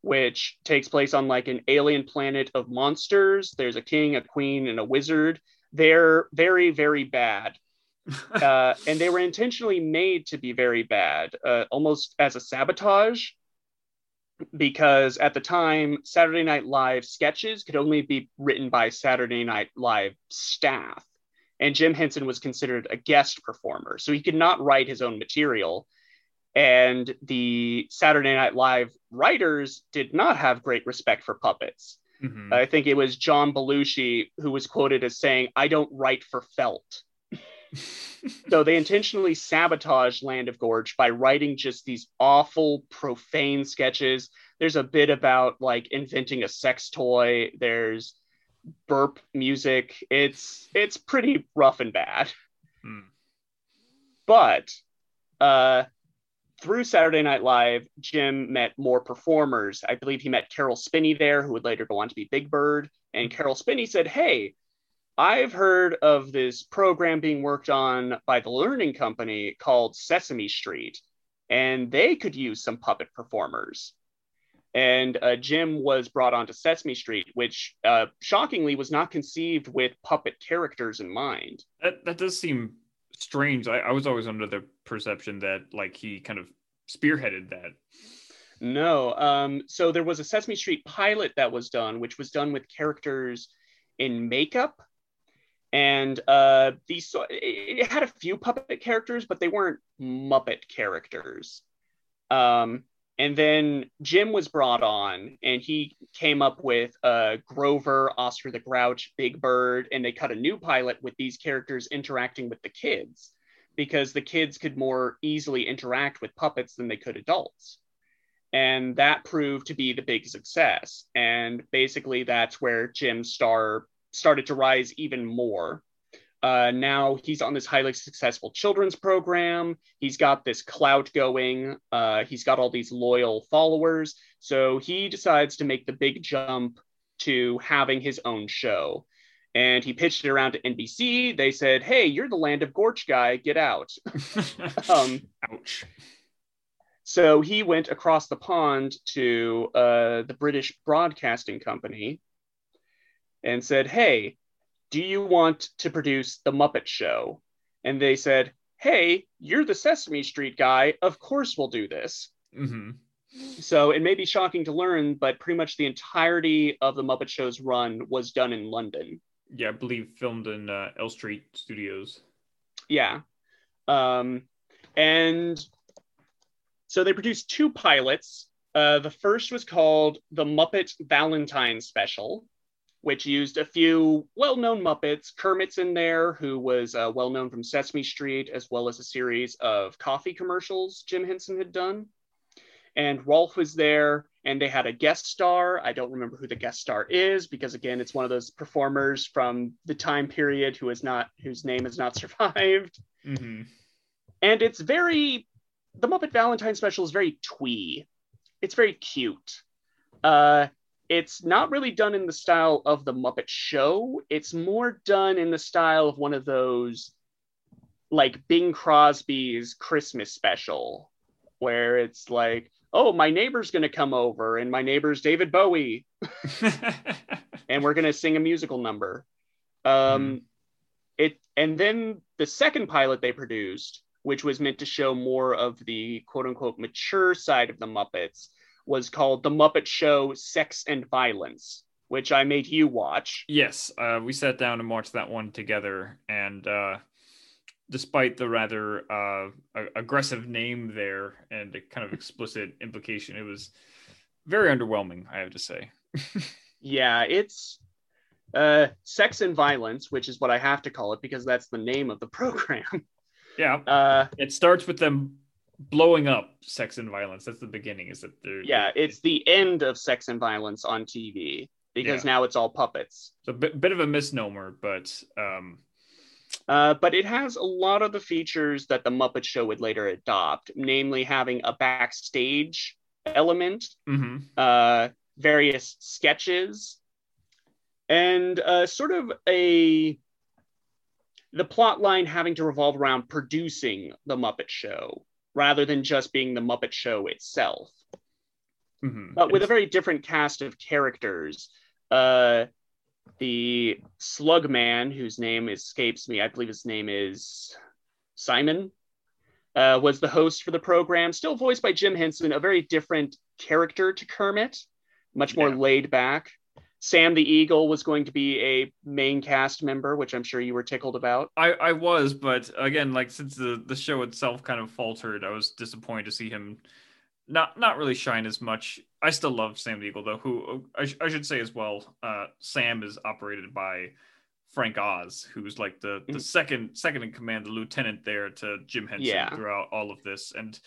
which takes place on like an alien planet of monsters. There's a king, a queen, and a wizard. They're very, very bad. uh, and they were intentionally made to be very bad, uh, almost as a sabotage, because at the time, Saturday Night Live sketches could only be written by Saturday Night Live staff and Jim Henson was considered a guest performer, so he could not write his own material. And the Saturday Night Live writers did not have great respect for puppets. Mm-hmm. I think it was John Belushi who was quoted as saying, I don't write for felt. so they intentionally sabotaged Land of Gorch by writing just these awful, profane sketches. There's a bit about like inventing a sex toy. There's burp music. It's it's pretty rough and bad. Hmm. But uh, through Saturday Night Live, Jim met more performers. I believe he met Caroll Spinney there, who would later go on to be Big Bird. And Caroll Spinney said, "Hey, I've heard of this program being worked on by the Learning Company called Sesame Street, and they could use some puppet performers." And uh, Jim was brought onto Sesame Street, which uh, shockingly was not conceived with puppet characters in mind. That that does seem strange. I, I was always under the perception that like he kind of spearheaded that. No, um, so there was a Sesame Street pilot that was done, which was done with characters in makeup, and uh, these it had a few puppet characters, but they weren't Muppet characters. Um, and then Jim was brought on, and he came up with uh, Grover, Oscar the Grouch, Big Bird, and they cut a new pilot with these characters interacting with the kids because the kids could more easily interact with puppets than they could adults. and that proved to be the big success. And basically, that's where Jim's star started to rise even more. Uh, now he's on this highly successful children's program. He's got this clout going. Uh, he's got all these loyal followers. So he decides to make the big jump to having his own show. And he pitched it around to NBC. They said, Hey, you're the land of Gorch guy. Get out. um, Ouch. so he went across the pond to uh, the British Broadcasting Company and said, Hey, do you want to produce The Muppet Show? And they said, Hey, you're the Sesame Street guy. Of course we'll do this. hmm So it may be shocking to learn, but pretty much the entirety of the Muppet Show's run was done in London. Yeah, I believe filmed in uh, Elstree Studios. Yeah. Um, and so they produced two pilots. Uh, the first was called The Muppet Valentine Special, which used a few well known Muppets. Kermit's in there, who was uh, well known from Sesame Street, as well as a series of coffee commercials Jim Henson had done. And Rolf was there, and they had a guest star. I don't remember who the guest star is because, again, it's one of those performers from the time period who is not whose name has not survived hmm and it's very the muppet valentine special is very twee it's very cute uh it's not really done in the style of the muppet show it's more done in the style of one of those like bing crosby's christmas special where it's like oh my neighbor's going to come over and my neighbor's david bowie and we're going to sing a musical number. Um, It and then the second pilot they produced, which was meant to show more of the quote unquote mature side of the Muppets, was called The Muppet Show: Sex and Violence, which I made you watch. yes, uh, we sat down and watched that one together, and uh, despite the rather uh, aggressive name there and the kind of explicit implication, it was very underwhelming. I have to say. Yeah, it's uh, Sex and Violence, which is what I have to call it because that's the name of the program. Yeah, Uh, it starts with them blowing up sex and violence. That's the beginning. Is that they're yeah, it's the end of Sex and Violence on TV because now it's all puppets. it's a bit, bit of a misnomer, but um, Uh, but it has a lot of the features that the Muppet Show would later adopt, namely having a backstage element, mhm. uh, various sketches, and uh, sort of a the plot line having to revolve around producing the Muppet Show rather than just being the Muppet Show itself Mhm. but with a very different cast of characters. Uh, the Slug Man, whose name escapes me, I believe his name is Simon, uh, was the host for the program, still voiced by Jim Henson, a very different character to Kermit, much more Yeah. laid back. Sam the Eagle was going to be a main cast member, which I'm sure you were tickled about. I, I was, but again, like since the, the show itself kind of faltered, I was disappointed to see him not not really shine as much. I still love Sam the Eagle though, who I, sh- I should say as well. Uh, Sam is operated by Frank Oz, who's like the the Mhm. second second in command, the lieutenant there to Jim Henson Yeah. throughout all of this. And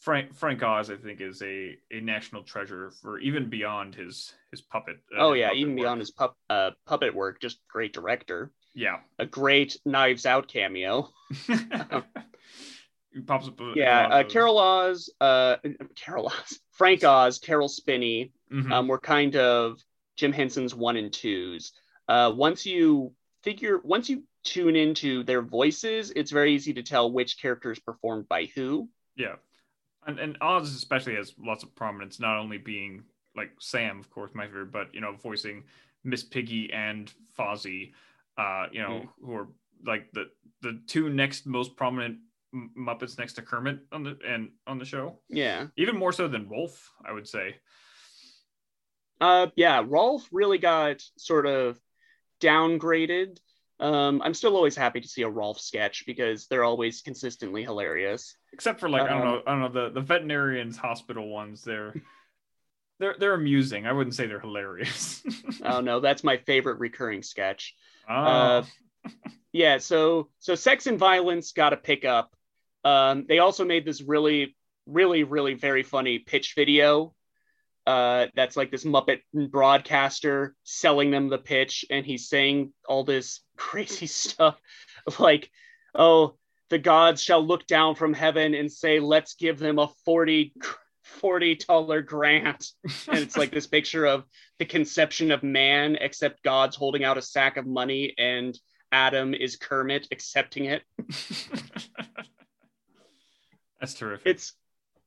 Frank Frank Oz, I think, is a a national treasure for even beyond his his puppet. uh, oh yeah, puppet even work. beyond his pup, uh, puppet work, just great director. yeah. A great Knives Out cameo. He pops up. Yeah, uh. Carol Oz, uh, Carol Oz, Frank Oz, Caroll Spinney Mhm. um, were kind of Jim Henson's one and twos. Uh, once you figure, once you tune into their voices, it's very easy to tell which character is performed by who. Yeah, and and Oz especially has lots of prominence, not only being like Sam, of course, my favorite, but you know, voicing Miss Piggy and Fozzie, uh, you know, Mm. who are like the the two next most prominent Muppets next to Kermit on the and on the show, Yeah, even more so than Rolf, I would say. uh, yeah. Rolf really got sort of downgraded. Um, I'm still always happy to see a Rolf sketch because they're always consistently hilarious. Except for like I don't Um, know, I don't know the the veterinarians hospital ones. They're they're they're amusing. I wouldn't say they're hilarious. oh no, that's my favorite recurring sketch. oh. uh, yeah so so sex and violence got a pickup um, they also made this really really, really very funny pitch video. Uh, that's like this Muppet broadcaster selling them the pitch, and he's saying all this crazy stuff, like, "Oh, the gods shall look down from heaven and say, let's give them a 40 40 dollar grant. And it's like this picture of the conception of man except god's holding out a sack of money and adam is kermit accepting it. That's terrific. it's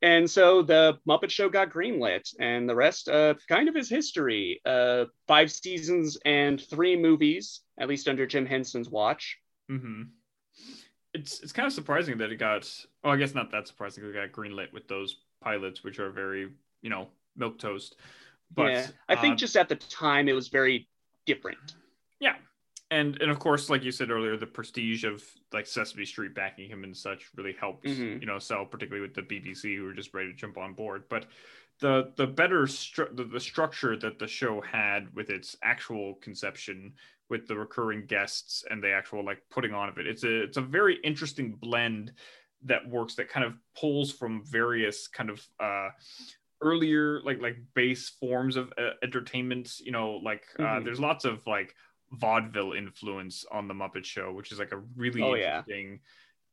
and so the muppet show got greenlit and the rest uh, kind of is history. Uh, five seasons and three movies at least under jim henson's watch. Hmm It's it's kind of surprising that it got. Oh, I guess not that surprising. It got greenlit with those pilots, which are very you know milk toast. But yeah i think uh, just at the time it was very different yeah, and and of course, like you said earlier, the prestige of like Sesame Street backing him and such really helped Mhm. you know sell, particularly with the BBC who were just ready to jump on board. But the the better stru- the, the structure that the show had with its actual conception with the recurring guests and the actual like putting on of it it's a it's a very interesting blend that works that kind of pulls from various kind of uh earlier like like base forms of uh, entertainment you know like uh, Mhm. there's lots of like vaudeville influence on the muppet show which is like a really Oh, yeah.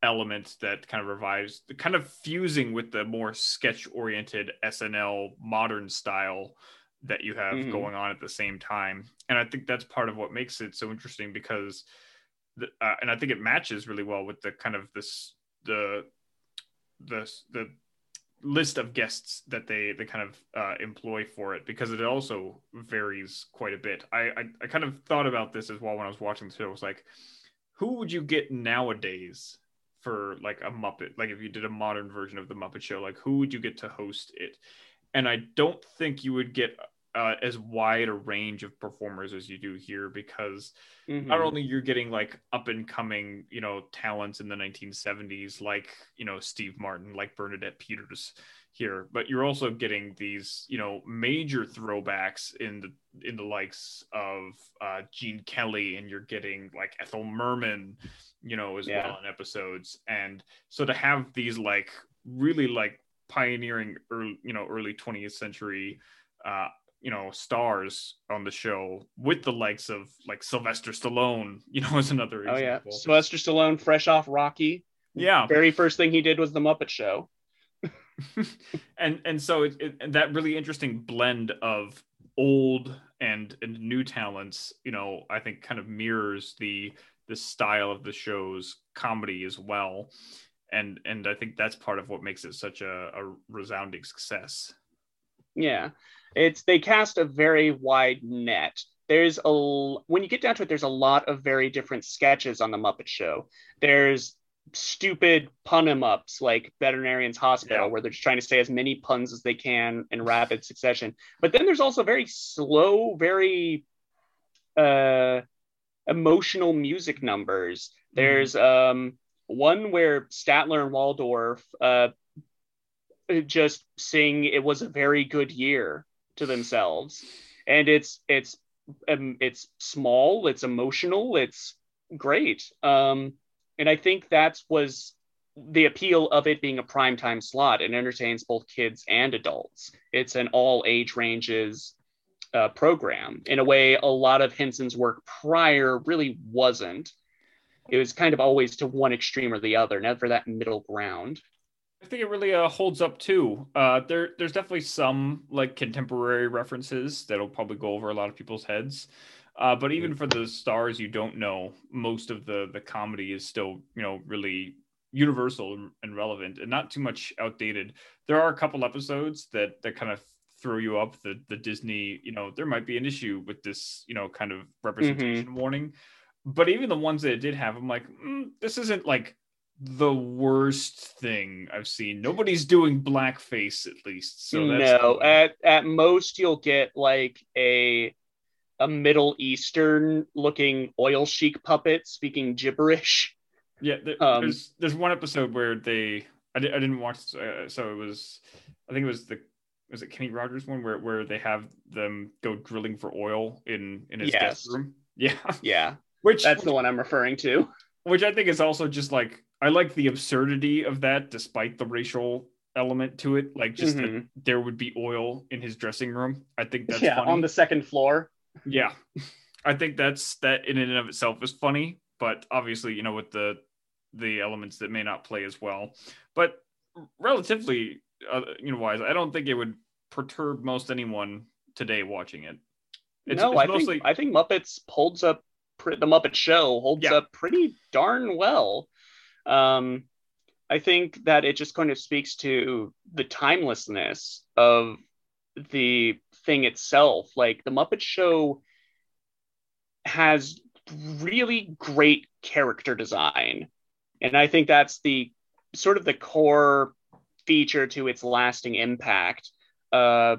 Element that kind of revives kind of fusing with the more sketch oriented snl modern style that you have Mhm. going on at the same time and i think that's part of what makes it so interesting because the, uh, and i think it matches really well with the kind of this the the the list of guests that they they kind of uh, employ for it because it also varies quite a bit. I, I I kind of thought about this as well when I was watching the show. I was like, who would you get nowadays for like a Muppet? Like if you did a modern version of the Muppet Show, like who would you get to host it? And I don't think you would get uh, as wide a range of performers as you do here because Mhm. not only you're getting like up and coming you know talents in the 1970s like you know steve martin like bernadette peters here but you're also getting these you know major throwbacks in the in the likes of uh, gene kelly and you're getting like ethel merman you know as Yeah. well in episodes and so to have these like really like pioneering early you know early 20th century uh you know stars on the show with the likes of like Sylvester Stallone, you know, as another Oh yeah. Sylvester Stallone, fresh off Rocky. Yeah, Very first thing he did was the Muppet Show. and and so it, it, and that really interesting blend of old and and new talents, you know, I think kind of mirrors the the style of the show's comedy as well. And and I think that's part of what makes it such a, a resounding success. Yeah, it's they cast a very wide net. There's a when you get down to it, there's a lot of very different sketches on the Muppet Show. There's stupid pun em ups like Veterinarian's Hospital, Yeah. where they're just trying to say as many puns as they can in rapid succession. But then there's also very slow, very uh, emotional music numbers. There's um, one where Statler and Waldorf uh, just sing "It was a very good year" to themselves, and it's it's um, it's small, it's emotional, it's great. Um, and I think that was the appeal of it being a primetime slot. It entertains both kids and adults. It's an all age ranges uh, program in a way a lot of Henson's work prior really wasn't. It was kind of always to one extreme or the other, never that middle ground. I think it really uh, holds up too. Uh, there, there's definitely some like contemporary references that'll probably go over a lot of people's heads. Uh, but even for the stars you don't know, most of the the comedy is still you know really universal and- relevant, and not too much outdated. There are a couple episodes that that kind of throw you up the the Disney. You know, there might be an issue with this. You know, kind of representation warning. But even the ones that it did have, I'm like, mm, this isn't like the worst thing I've seen. Nobody's doing blackface at least. So that's no, at at most you'll get like a a Middle Eastern looking oil sheik puppet speaking gibberish. yeah. There, um, there's there's one episode where they I, di- I didn't watch uh, so it was I think it was the was it Kenny Rogers one where where they have them go drilling for oil in in his Yes. guest room. Yeah, Yeah, which that's the one I'm referring to. which I think is also just like I like the absurdity of that, despite the racial element to it, like just that Mhm. there would be oil in his dressing room. I think that's yeah, funny. on the second floor. Yeah, I think that's that in and of itself is funny, but obviously, you know, with the the elements that may not play as well, but relatively, uh, you know, wise, I don't think it would perturb most anyone today watching it. It's, no, it's I mostly think I think Muppets holds up. The Muppet Show holds Yeah. up pretty darn well. Um, I think that it just kind of speaks to the timelessness of the thing itself. Like the Muppet Show has really great character design, and I think that's the sort of the core feature to its lasting impact. Uh,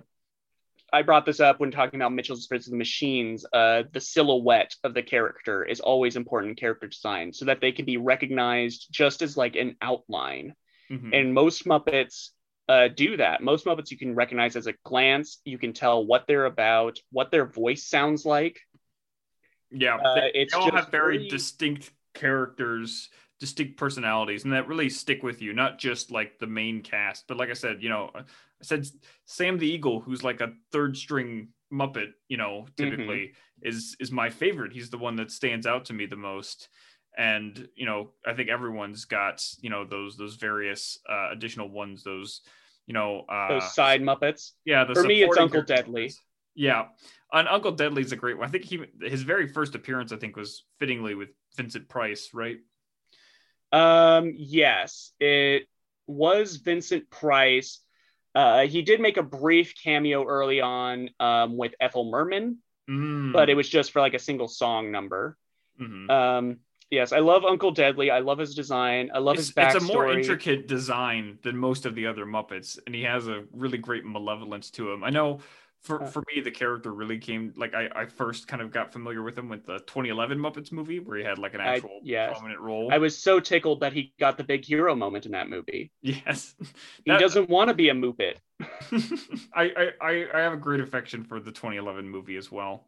I brought this up when talking about Mitchell's versus the Machines. Uh, the silhouette of the character is always important in character design, so that they can be recognized just as like an outline. Mhm. And most Muppets uh, do that. Most Muppets you can recognize as a glance. You can tell what they're about, what their voice sounds like. yeah, uh, they, it's they all just have very very- distinct characters, distinct personalities, and that really stick with you. Not just like the main cast, but like I said, you know, I said Sam the Eagle, who's like a third string Muppet, you know, typically is is my favorite. He's the one that stands out to me the most. And you know, I think everyone's got you know those those various uh, additional ones. Those you know, uh, Those side Muppets. yeah. The for me, it's Uncle. Deadly. Yeah, and Uncle Deadly's a great one. I think he his very first appearance, I think, was fittingly with Vincent Price, right? Um, yes, it was Vincent Price. Uh, he did make a brief cameo early on um, with Ethel Merman, Mm. but it was just for like a single song number. Mhm. Um, yes, I love Uncle Deadly. I love his design. I love it's, his backstory. it's a more intricate design than most of the other Muppets, and he has a really great malevolence to him. I know for, Uh. for me, the character really came like I, I first kind of got familiar with him with the 2011 Muppets movie where he had like an I- actual yes. prominent role. I was so tickled that he got the big hero moment in that movie. yes, He doesn't want to be a Muppet. I, I I I have a great affection for the 2011 movie as well.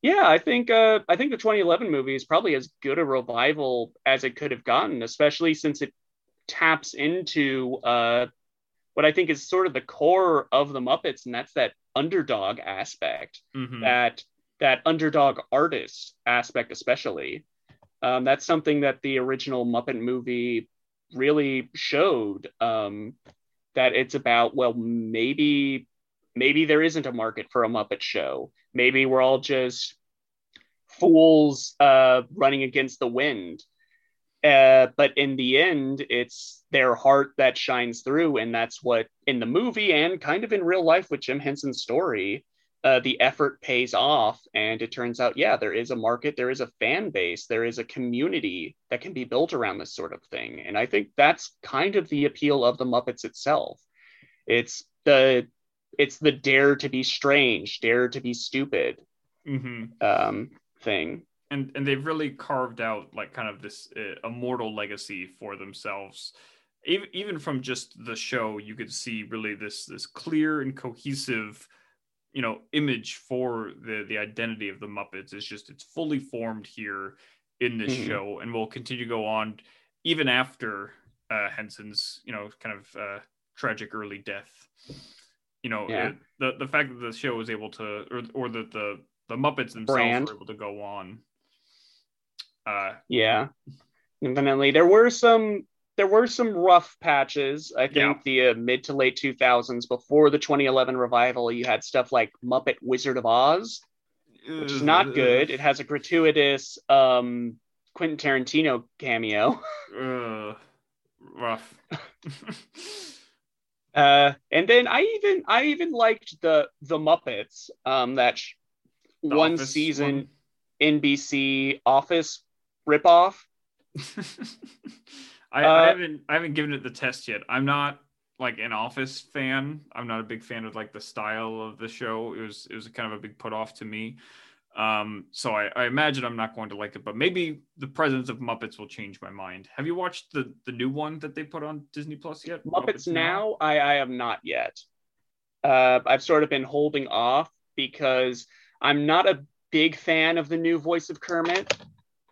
Yeah, I think uh, I think the 2011 movie is probably as good a revival as it could have gotten, especially since it taps into uh, what I think is sort of the core of the Muppets, and that's that underdog aspect, Mhm. that that underdog artist aspect, especially. Um, that's something that the original Muppet movie really showed. Um, that it's about well, maybe maybe there isn't a market for a Muppet show. Maybe we're all just fools uh, running against the wind. Uh, but in the end, it's their heart that shines through, and that's what in the movie and kind of in real life with Jim Henson's story, uh, the effort pays off, and it turns out, yeah, there is a market, there is a fan base, there is a community that can be built around this sort of thing, and I think that's kind of the appeal of the Muppets itself. It's the it's the dare to be strange, dare to be stupid Mhm. um, thing. And and they've really carved out like kind of this uh, immortal legacy for themselves even even from just the show you could see really this this clear and cohesive you know image for the the identity of the muppets it's just it's fully formed here in this Mhm. show and will continue to go on even after uh henson's you know kind of uh tragic early death you know Yeah. the the fact that the show was able to or or that the the muppets themselves Brand. were able to go on uh Yeah, definitely. There were some there were some rough patches. I think Yeah. the uh, mid to late 2000s before the 2011 revival, you had stuff like Muppet Wizard of Oz, which is not good. It has a gratuitous um, Quentin Tarantino cameo. uh, rough Uh, and then I even I even liked the the Muppets um, that sh- The one season NBC Office ripoff. I, Uh, I haven't I haven't given it the test yet. I'm not like an Office fan. I'm not a big fan of like the style of the show. It was it was kind of a big put off to me. Um, so I, I imagine I'm not going to like it, but maybe the presence of Muppets will change my mind. Have you watched the the new one that they put on Disney Plus yet? Muppets Now, I, I have not yet. Uh, I've sort of been holding off because I'm not a big fan of the new voice of Kermit.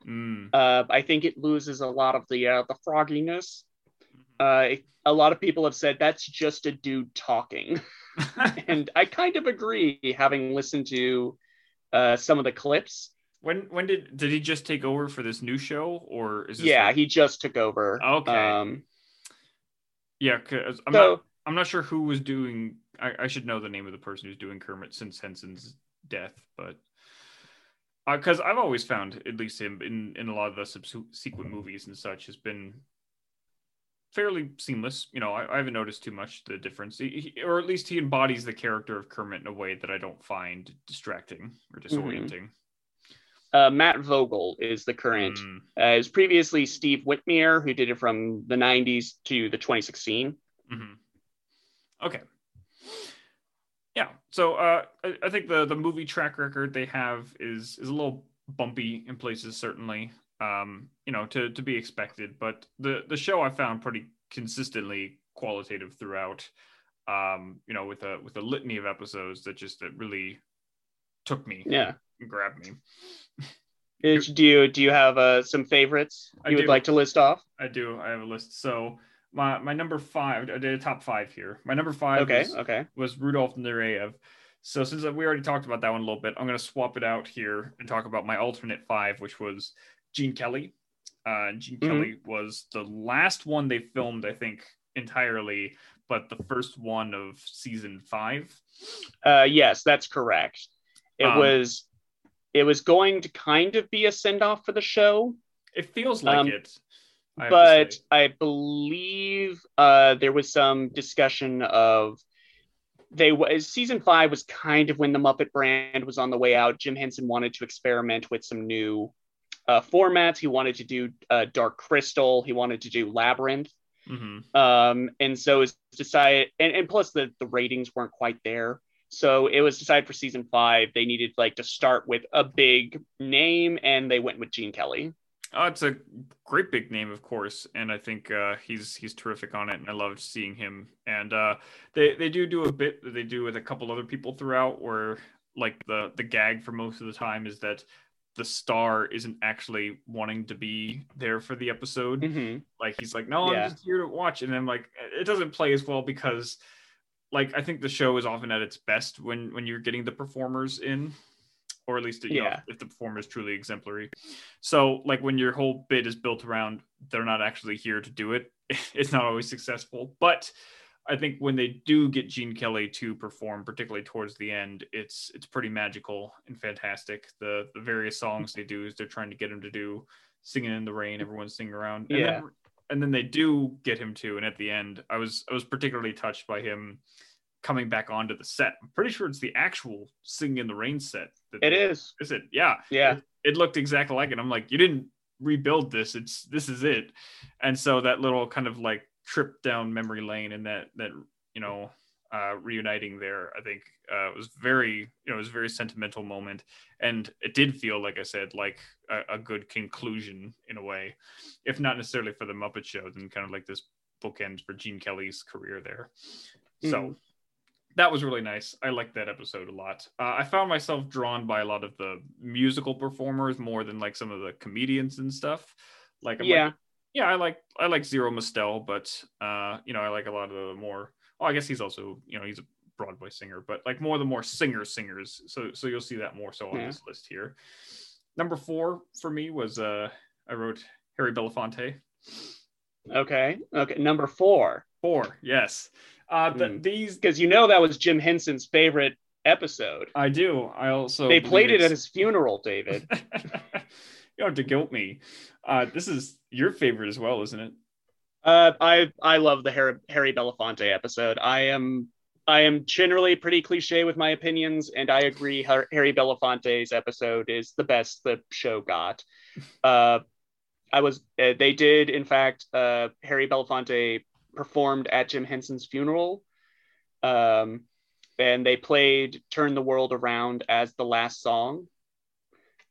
Mm, Uh, I think it loses a lot of the uh, the frogginess. uh, a lot of people have said that's just a dude talking, and I kind of agree. Having listened to uh, some of the clips, when when did did he just take over for this new show or is this yeah, like- he just took over. Okay. Um, yeah? Cause I'm so not I'm not sure who was doing. I, I should know the name of the person who's doing Kermit since Henson's death, but because I've always found at least him in in a lot of the subsequent movies and such has been fairly seamless. You know, I, I haven't noticed too much the difference, he, he- or at least he embodies the character of Kermit in a way that I don't find distracting or disorienting. uh, Matt Vogel is the current. Mm, Uh, it was previously Steve Whitmire, who did it from the 90s to the 2016. mhm. Okay. Yeah. So uh, I, I think the the movie track record they have is is a little bumpy in places, certainly. Um, you know, to to be expected, but the the show I found pretty consistently qualitative throughout. Um, you know, with a with a litany of episodes that just that really took me Yeah. and grabbed me. Do you do you have uh, some favorites I you would do. like to list off? I do. I have a list. So my my number five. I did a top five here. My number five Okay. was, Okay. was Rudolf Nureyev. So since we already talked about that one a little bit, I'm going to swap it out here and talk about my alternate five, which was Gene Kelly. Uh, Gene Mhm. Kelly was the last one they filmed, I think, entirely, but the first one of season five. Uh, yes, that's correct. It Um, was it was going to kind of be a send off for the show, It feels like Um, it. I but. I believe uh, there was some discussion of they was season five was kind of when the Muppet brand was on the way out. Jim Henson wanted to experiment with some new uh, formats. He wanted to do uh, Dark Crystal. He wanted to do Labyrinth. Mhm. Um, and so it's decided, and, and plus the, the ratings weren't quite there. So it was decided for season five, they needed like to start with a big name and they went with Gene Kelly. Oh, it's a great big name, of course, and I think uh, he's he's terrific on it, and I loved seeing him. And uh, they they do do a bit that they do with a couple other people throughout, where like the the gag for most of the time is that the star isn't actually wanting to be there for the episode. Mm-hmm. Like he's like, no, Yeah. I'm just here to watch, and then like it doesn't play as well because like I think the show is often at its best when when you're getting the performers in, or at least you know, if the performer is truly exemplary. So like when your whole bit is built around they're not actually here to do it, it's not always successful. But I think when they do get Gene Kelly to perform, particularly towards the end, it's it's pretty magical and fantastic. The the various songs they do is they're trying to get him to do singing in the rain, everyone's singing around. And Yeah. then and then they do get him to, and at the end, I was I was particularly touched by him coming back onto the set. I'm pretty sure it's the actual singing in the rain set. That It is. Is it? Yeah. Yeah. It looked exactly like it. I'm like, you didn't rebuild this. It's this is it. And so that little kind of like trip down memory lane and that that you know uh reuniting there i think uh was very you know it was a very sentimental moment and it did feel like i said like a, a good conclusion in a way if not necessarily for the muppet show then kind of like this bookend for gene kelly's career there so Mhm. That was really nice i liked that episode a lot uh, i found myself drawn by a lot of the musical performers more than like some of the comedians and stuff like I'm like, Yeah. yeah, I like I like Zero Mostel, but uh, you know, I like a lot of the more. Oh, I guess he's also you know he's a Broadway singer, but like more of the more singer singers. So so you'll see that more so on Yeah. this list here. Number four for me was uh I wrote Harry Belafonte. Okay. Okay. Number four. Four, yes. Uh, th- Hmm. these Because you know that was Jim Henson's favorite episode. I do. I also they played it at his funeral, David. you don't have to guilt me. Uh, this is your favorite as well, isn't it? Uh, I I love the Harry, Harry Belafonte episode. I am I am generally pretty cliche with my opinions, and I agree. Harry Belafonte's episode is the best the show got. Uh, I was uh, they did in fact. Uh, Harry Belafonte performed at Jim Henson's funeral, um, and they played "Turn the World Around" as the last song.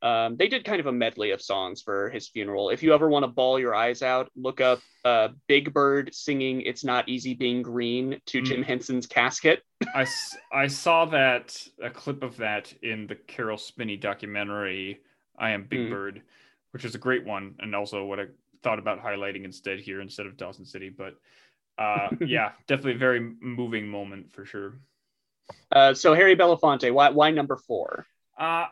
Um, they did kind of a medley of songs for his funeral. If you ever want to bawl your eyes out, look up uh, Big Bird singing "It's Not Easy Being Green" to Mm. Jim Henson's casket. I, I saw that a clip of that in the Caroll Spinney documentary I Am Big Mm. Bird, which is a great one and also what I thought about highlighting instead here instead of Dawson City. But uh, yeah, definitely a very moving moment for sure. Uh, so Harry Belafonte, why why number four? Uh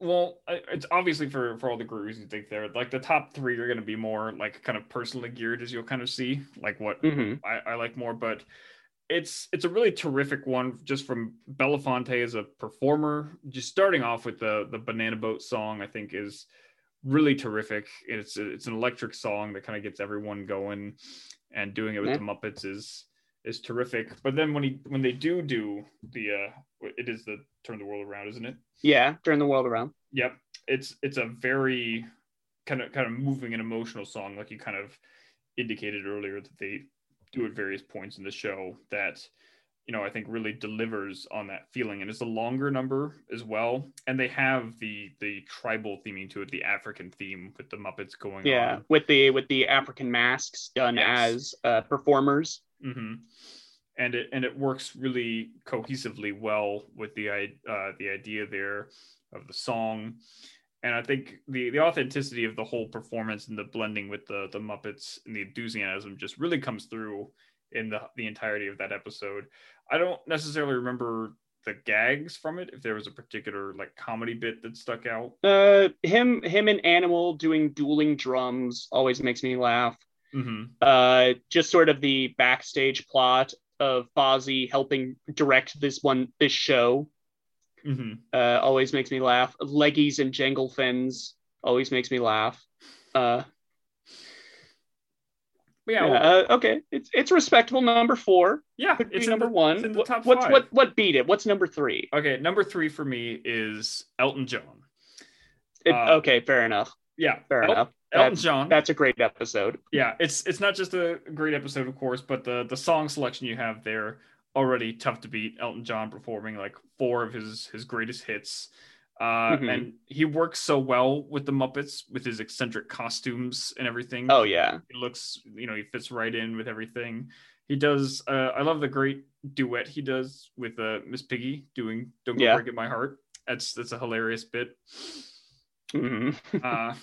well, it's obviously for for all the great reasons think there. Like the top three are going to be more like kind of personally geared, as you'll kind of see, like what mm-hmm. I, I like more. But it's it's a really terrific one just from Belafonte as a performer. Just starting off with the the Banana Boat song, I think is really terrific. It's it's an electric song that kind of gets everyone going, and doing it with yeah. the Muppets is is terrific. But then when he when they do do the uh it is the turn the world around, isn't it? Yeah, turn the world around. Yep. It's it's a very kind of kind of moving and emotional song, like you kind of indicated earlier that they do at various points in the show that you know I think really delivers on that feeling, and it's a longer number as well. And they have the the tribal theming to it, the African theme with the Muppets going yeah, on. with the with the African masks done yes. as uh, performers. Mm-hmm. And it and it works really cohesively well with the uh, the idea there of the song and I think the the authenticity of the whole performance and the blending with the the Muppets and the enthusiasm just really comes through in the the entirety of that episode. I don't necessarily remember the gags from it if there was a particular like comedy bit that stuck out. Uh, him him and Animal doing dueling drums always makes me laugh. Mm-hmm. Uh, just sort of the backstage plot of Fozzie helping direct this one this show Mm-hmm. Uh, always makes me laugh. Leggies and jangle fins always makes me laugh. Uh, yeah, yeah uh, okay, it's it's respectable. Number four. Yeah, Could it's number the, one. It's in the top what's five. what what beat it? What's number three? Okay, number three for me is Elton John. It, uh, okay, fair enough. Yeah, fair El- enough. Elton that's, John. That's a great episode. Yeah, it's it's not just a great episode, of course, but the the song selection you have there already tough to beat. Elton John performing like four of his his greatest hits. Uh, mm-hmm. and he works so well with the Muppets with his eccentric costumes and everything. Oh yeah, he looks you know he fits right in with everything. He does. Uh, I love the great duet he does with uh, Miss Piggy doing "Don't Go yeah. Breaking My Heart." That's that's a hilarious bit. Mm-hmm. uh,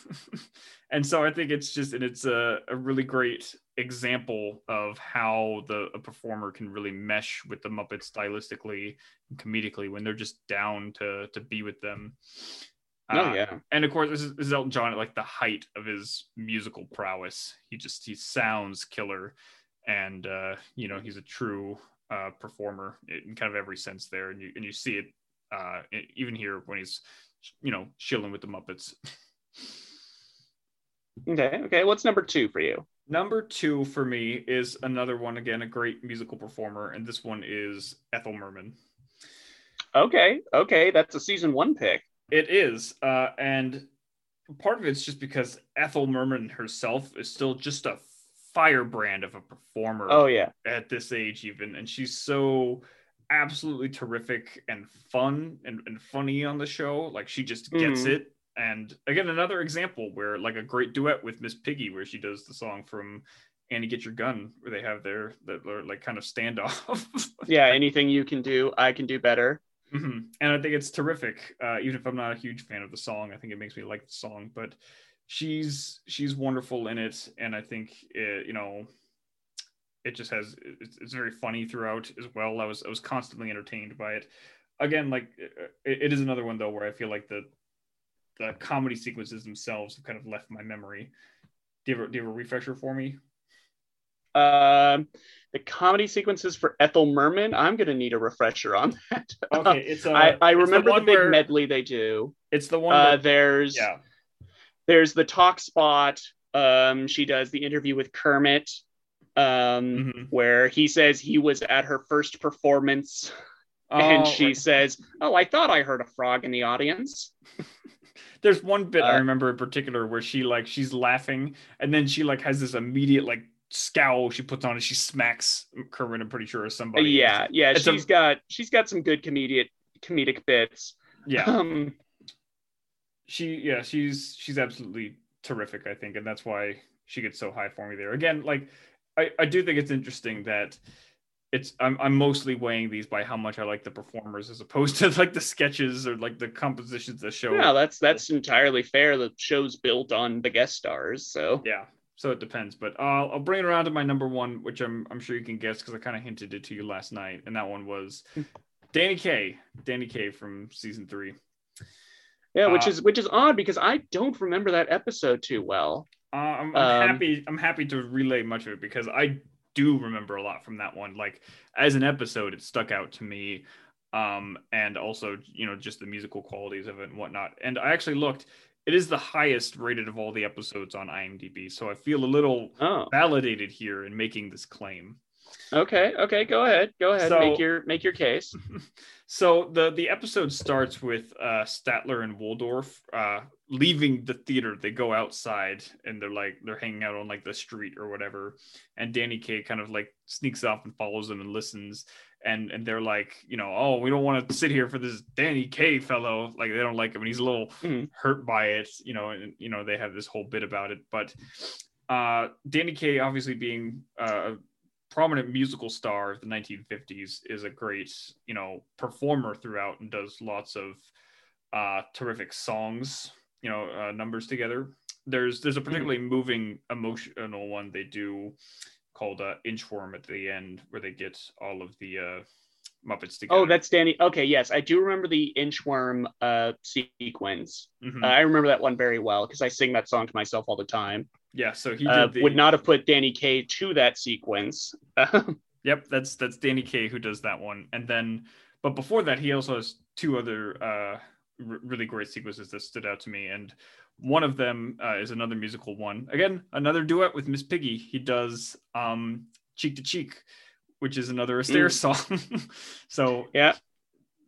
and so I think it's just and it's a, a really great example of how the a performer can really mesh with the Muppets stylistically and comedically when they're just down to to be with them. Oh uh, yeah, and of course this is, this is Elton John at like the height of his musical prowess. He just he sounds killer, and uh, you know he's a true uh, performer in kind of every sense there, and you and you see it uh, even here when he's you know chilling with the Muppets. okay, okay. What's number two for you? Number two for me is another one again, a great musical performer, and this one is Ethel Merman. Okay, okay, that's a season one pick. It is, uh, and part of it's just because Ethel Merman herself is still just a firebrand of a performer. Oh yeah, at this age even, and she's so absolutely terrific and fun and, and funny on the show. Like she just gets mm. it and again, another example where like a great duet with Miss Piggy, where she does the song from Annie Get Your Gun, where they have their that like kind of standoff. yeah, anything you can do, I can do better. Mm-hmm. And I think it's terrific. Uh, even if I'm not a huge fan of the song, I think it makes me like the song. But she's she's wonderful in it, and I think it, you know it just has it's, it's very funny throughout as well. I was I was constantly entertained by it. Again, like it, it is another one though where I feel like the the comedy sequences themselves have kind of left my memory. Do you have a, do you have a refresher for me? Um, the comedy sequences for Ethel Merman. I'm going to need a refresher on that. Okay, it's uh, I, I remember the, the, big where, medley they do. It's the one. Uh, where, there's yeah. There's the talk spot. Um, she does the interview with Kermit, um, mm-hmm. where he says he was at her first performance, oh, and she right. says, "Oh, I thought I heard a frog in the audience." There's one bit uh, I remember in particular where she like she's laughing and then she like has this immediate like scowl she puts on and she smacks Kermit. I'm pretty sure or somebody. Yeah, yeah. It's she's a, got she's got some good comedic comedic bits. Yeah. Um, she yeah she's she's absolutely terrific I think and that's why she gets so high for me there. Again, like I I do think it's interesting that it's I'm I'm mostly weighing these by how much I like the performers as opposed to like the sketches or like the compositions of the show. Yeah, that's that's entirely fair. The show's built on the guest stars, so yeah. so it depends. But I'll, I'll bring it around to my number one, which I'm I'm sure you can guess because I kind of hinted it to you last night, and that one was Danny Kaye. Danny Kaye from season three. Yeah, which Uh, is which is odd because I don't remember that episode too well. Uh, I'm, I'm Um, happy. I'm happy to relay much of it because I do remember a lot from that one. Like as an episode, it stuck out to me, um, and also you know just the musical qualities of it and whatnot. And I actually looked; it is the highest rated of all the episodes on IMDb. So I feel a little Oh, validated here in making this claim. Okay, okay. Go ahead, go ahead. So- make your make your case. So the the episode starts with uh, Statler and Waldorf uh, leaving the theater. They go outside and they're like they're hanging out on like the street or whatever. And Danny Kaye kind of like sneaks off and follows them and listens. And and they're like, you know, oh, we don't want to sit here for this Danny Kaye fellow. Like they don't like him, and he's a little Mhm. hurt by it. You know, and you know they have this whole bit about it. But uh, Danny Kaye, obviously being uh, prominent musical star of the 1950s is a great you know performer throughout and does lots of uh terrific songs you know uh, numbers together there's there's a particularly moving emotional one they do called uh, inchworm at the end where they get all of the uh muppets together Oh, that's Danny. Okay, yes, I do remember the inchworm uh, sequence. Mhm. Uh, I remember that one very well because I sing that song to myself all the time. Yeah so he did Uh, the, Would not have put Danny Kaye to that sequence. Yep, that's that's Danny Kaye who does that one, and then but before that, he also has two other uh, r- really great sequences that stood out to me, and one of them uh, is another musical one. Again, another duet with Miss Piggy. He does um, "Cheek to Cheek," which is another Astaire Mm. song. so yeah,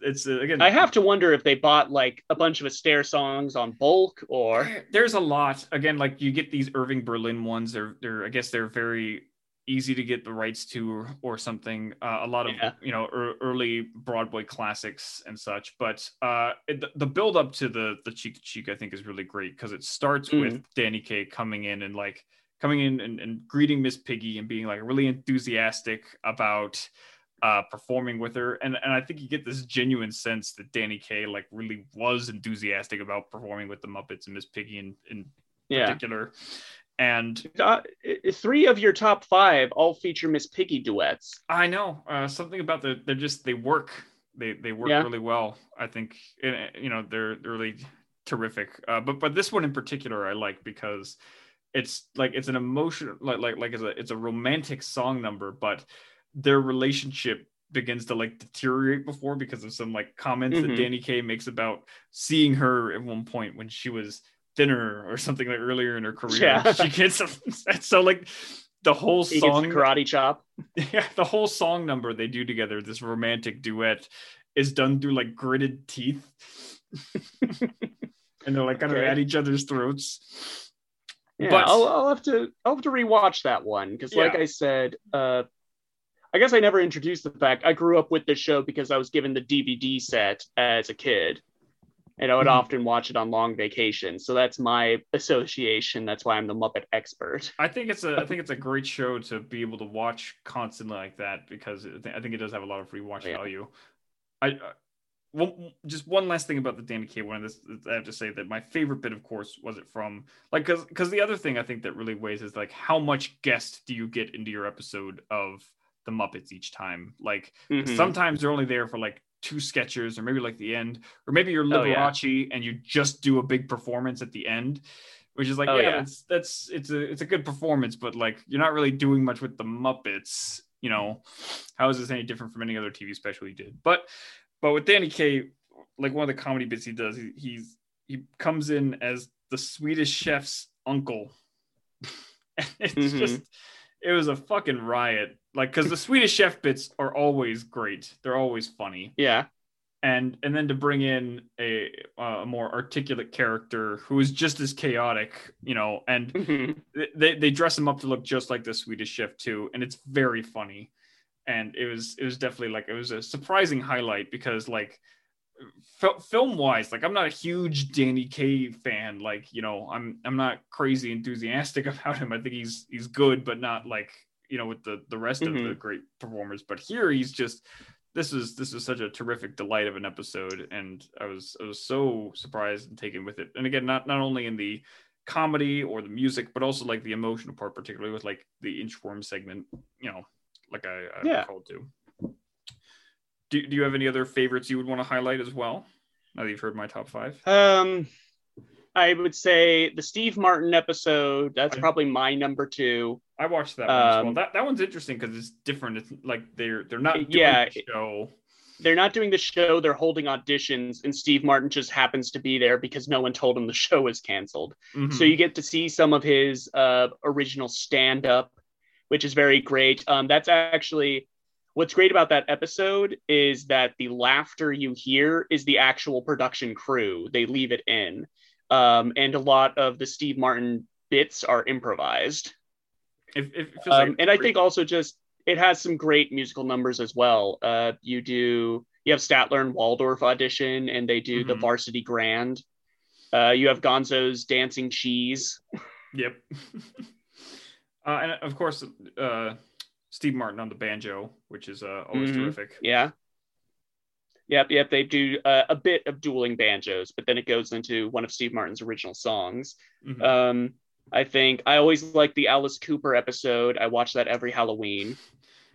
it's uh, again. I have to wonder if they bought like a bunch of Astaire songs on bulk or. there's a lot again like you get these irving berlin ones they're they're i guess they're very easy to get the rights to or, or something uh, a lot of Yeah. you know er, early broadway classics and such but uh it, the build up to the the cheek to cheek i think is really great because it starts Mm. with danny kaye coming in and like coming in and, and greeting miss piggy and being like really enthusiastic about uh performing with her and and i think you get this genuine sense that danny kaye like really was enthusiastic about performing with the muppets and miss piggy in in Yeah. particular and Uh, three of your top five all feature Miss Piggy duets. i know uh something about the they're just they work they they work Yeah. really well i think eh, you know they're, they're really terrific uh but but this one in particular i like because it's like it's an emotion like like like it's a it's a romantic song number but their relationship begins to like deteriorate before because of some like comments Mhm. that Danny Kaye makes about seeing her at one point when she was thinner or something like earlier in her career. Yeah. She gets upset. so like the whole He song karate chop. yeah, the whole song number they do together, this romantic duet, is done through like gritted teeth. and they're like kind Okay. of at each other's throats. Yeah, But- I'll, I'll have to I'll have to rewatch that one because, like Yeah. I said, uh, I guess I never introduced the fact I grew up with this show because I was given the DVD set as a kid, and I would Mhm. often watch it on long vacations. So that's my association. That's why I'm the Muppet expert. I think it's a I think it's a great show to be able to watch constantly like that because I think it does have a lot of rewatch Yeah. value. I uh, well, just one last thing about the Danny Kaye one. This I have to say that my favorite bit, of course, was it from like because because the other thing I think that really weighs is like how much guest do you get into your episode of the Muppets each time? Like Mhm. sometimes they're only there for like two sketches or maybe like the end or maybe you're Oh, yeah. Liberace and you just do a big performance at the end which is like Oh, yeah, yeah. It's, that's it's a it's a good performance but like you're not really doing much with the Muppets you know how is this any different from any other TV special he did but but with Danny Kaye like one of the comedy bits he does he, he's he comes in as the Swedish chef's uncle it's Mhm. just it was a fucking riot like because the swedish chef bits are always great. They're always funny. Yeah. and and then to bring in a, a more articulate character who is just as chaotic you know and Mhm. they, they dress him up to look just like the swedish chef too and it's very funny. And it was it was definitely like it was a surprising highlight because like film wise like i'm not a huge danny Kaye fan. Like you know i'm i'm not crazy enthusiastic about him. I think he's he's good but not like you know with the the rest of the great performers but here he's just this is this is such a terrific delight of an episode and i was i was so surprised and taken with it and again not not only in the comedy or the music, but also like the emotional part, particularly with like the inchworm segment. You know, like I, I Yeah. called to. Do, do you have any other favorites you would want to highlight as well? Now that you've heard my top five. Um, I would say the Steve Martin episode. That's I- probably my number two. I watched that one as well. Um, That that one's interesting because it's different. It's like they're they're not doing Yeah, the show. They're not doing the show. They're holding auditions, and Steve Martin just happens to be there because no one told him the show was canceled. Mhm. So you get to see some of his uh, original stand up, which is very great. Um, that's actually what's great about that episode is that the laughter you hear is the actual production crew. They leave it in. Um, and a lot of the Steve Martin bits are improvised. It, it feels Um, like and I think also just it has some great musical numbers as well. Uh, you do you have Statler and Waldorf audition, and they do the Mhm. Varsity Grand. Uh, you have Gonzo's Dancing Cheese. Yep. uh, and of course, uh, Steve Martin on the banjo, which is uh, always Mhm. terrific. Yeah. Yep, yep. They do uh, a bit of dueling banjos, but then it goes into one of Steve Martin's original songs. Mhm. Um, I think I always like the Alice Cooper episode. I watch that every Halloween.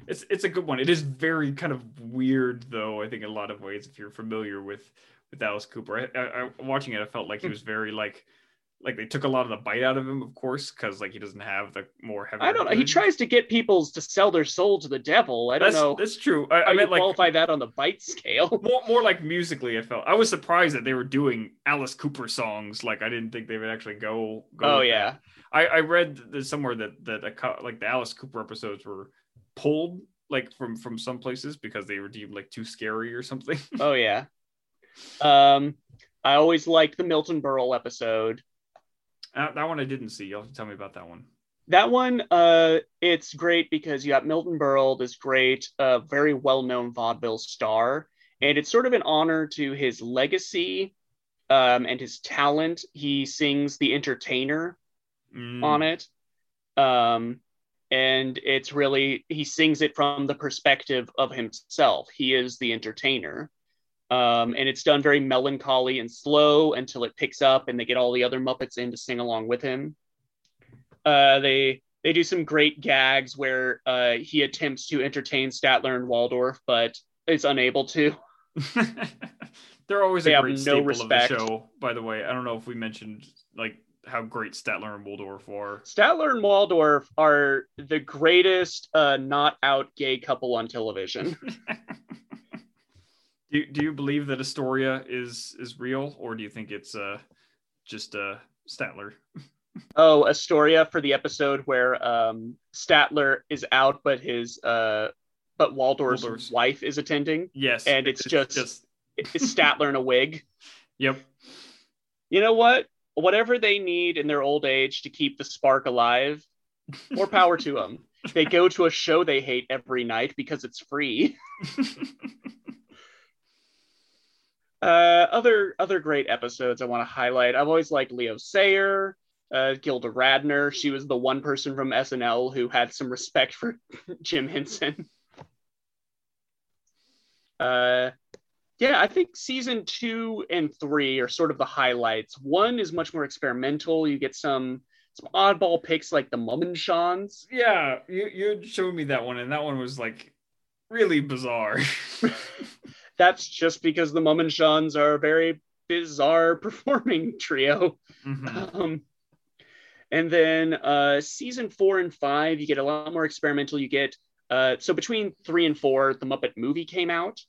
It's it's a good one. It is very kind of weird though. I think in a lot of ways, if you're familiar with with Alice Cooper, I, I, I watching it, I felt like Hmm. he was very like like they took a lot of the bite out of him, of course, because like he doesn't have the more heavy. I don't know. He tries to get people to sell their soul to the devil. I don't That's know that's true. I, I meant like qualify that on the bite scale. more more like musically. I felt I was surprised that they were doing Alice Cooper songs. Like I didn't think they would actually go. go Oh yeah. I, I read that somewhere that that a, like the Alice Cooper episodes were pulled like from from some places because they were deemed like too scary or something. Oh yeah. Um, I always liked the Milton Berle episode. Uh, that one I didn't see. You'll have to tell me about that one. That one, uh, it's great because you got Milton Berle, this great, uh, very well-known vaudeville star, and it's sort of an honor to his legacy, um, and his talent. He sings "The Entertainer" Mm, on it, um, and it's really he sings it from the perspective of himself. He is the entertainer, um, and it's done very melancholy and slow until it picks up, and they get all the other Muppets in to sing along with him. Uh, they they do some great gags where uh, he attempts to entertain Statler and Waldorf, but is unable to. They're always They a great no staple respect. of the show. By the way, I don't know if we mentioned like how great Statler and Waldorf are. Statler and Waldorf are the greatest uh, not out gay couple on television. do, you- do you believe that Astoria is is real, or do you think it's uh just uh Statler? Oh, Astoria for the episode where um, Statler is out, but his uh, but Waldorf's, Waldorf's- wife is attending. Yes, And it's just- just It's Statler in a wig. yep. You know what? Whatever they need in their old age to keep the spark alive, more power to them. They go to a show they hate every night because it's free. Uh, other other great episodes I want to highlight. I've always liked Leo Sayer, uh, Gilda Radner. She was the one person from SNL who had some respect for Jim Henson. Uh, yeah, I think season two and three are sort of the highlights. One is much more experimental. You get some some oddball picks like the Mummenschanz. yeah, you you showed me that one, and that one was like really bizarre. That's just because the Mummenschanz are a very bizarre performing trio. Mhm. Um, and then uh, season four and five, you get a lot more experimental. You get uh, so between three and four, the Muppet movie came out,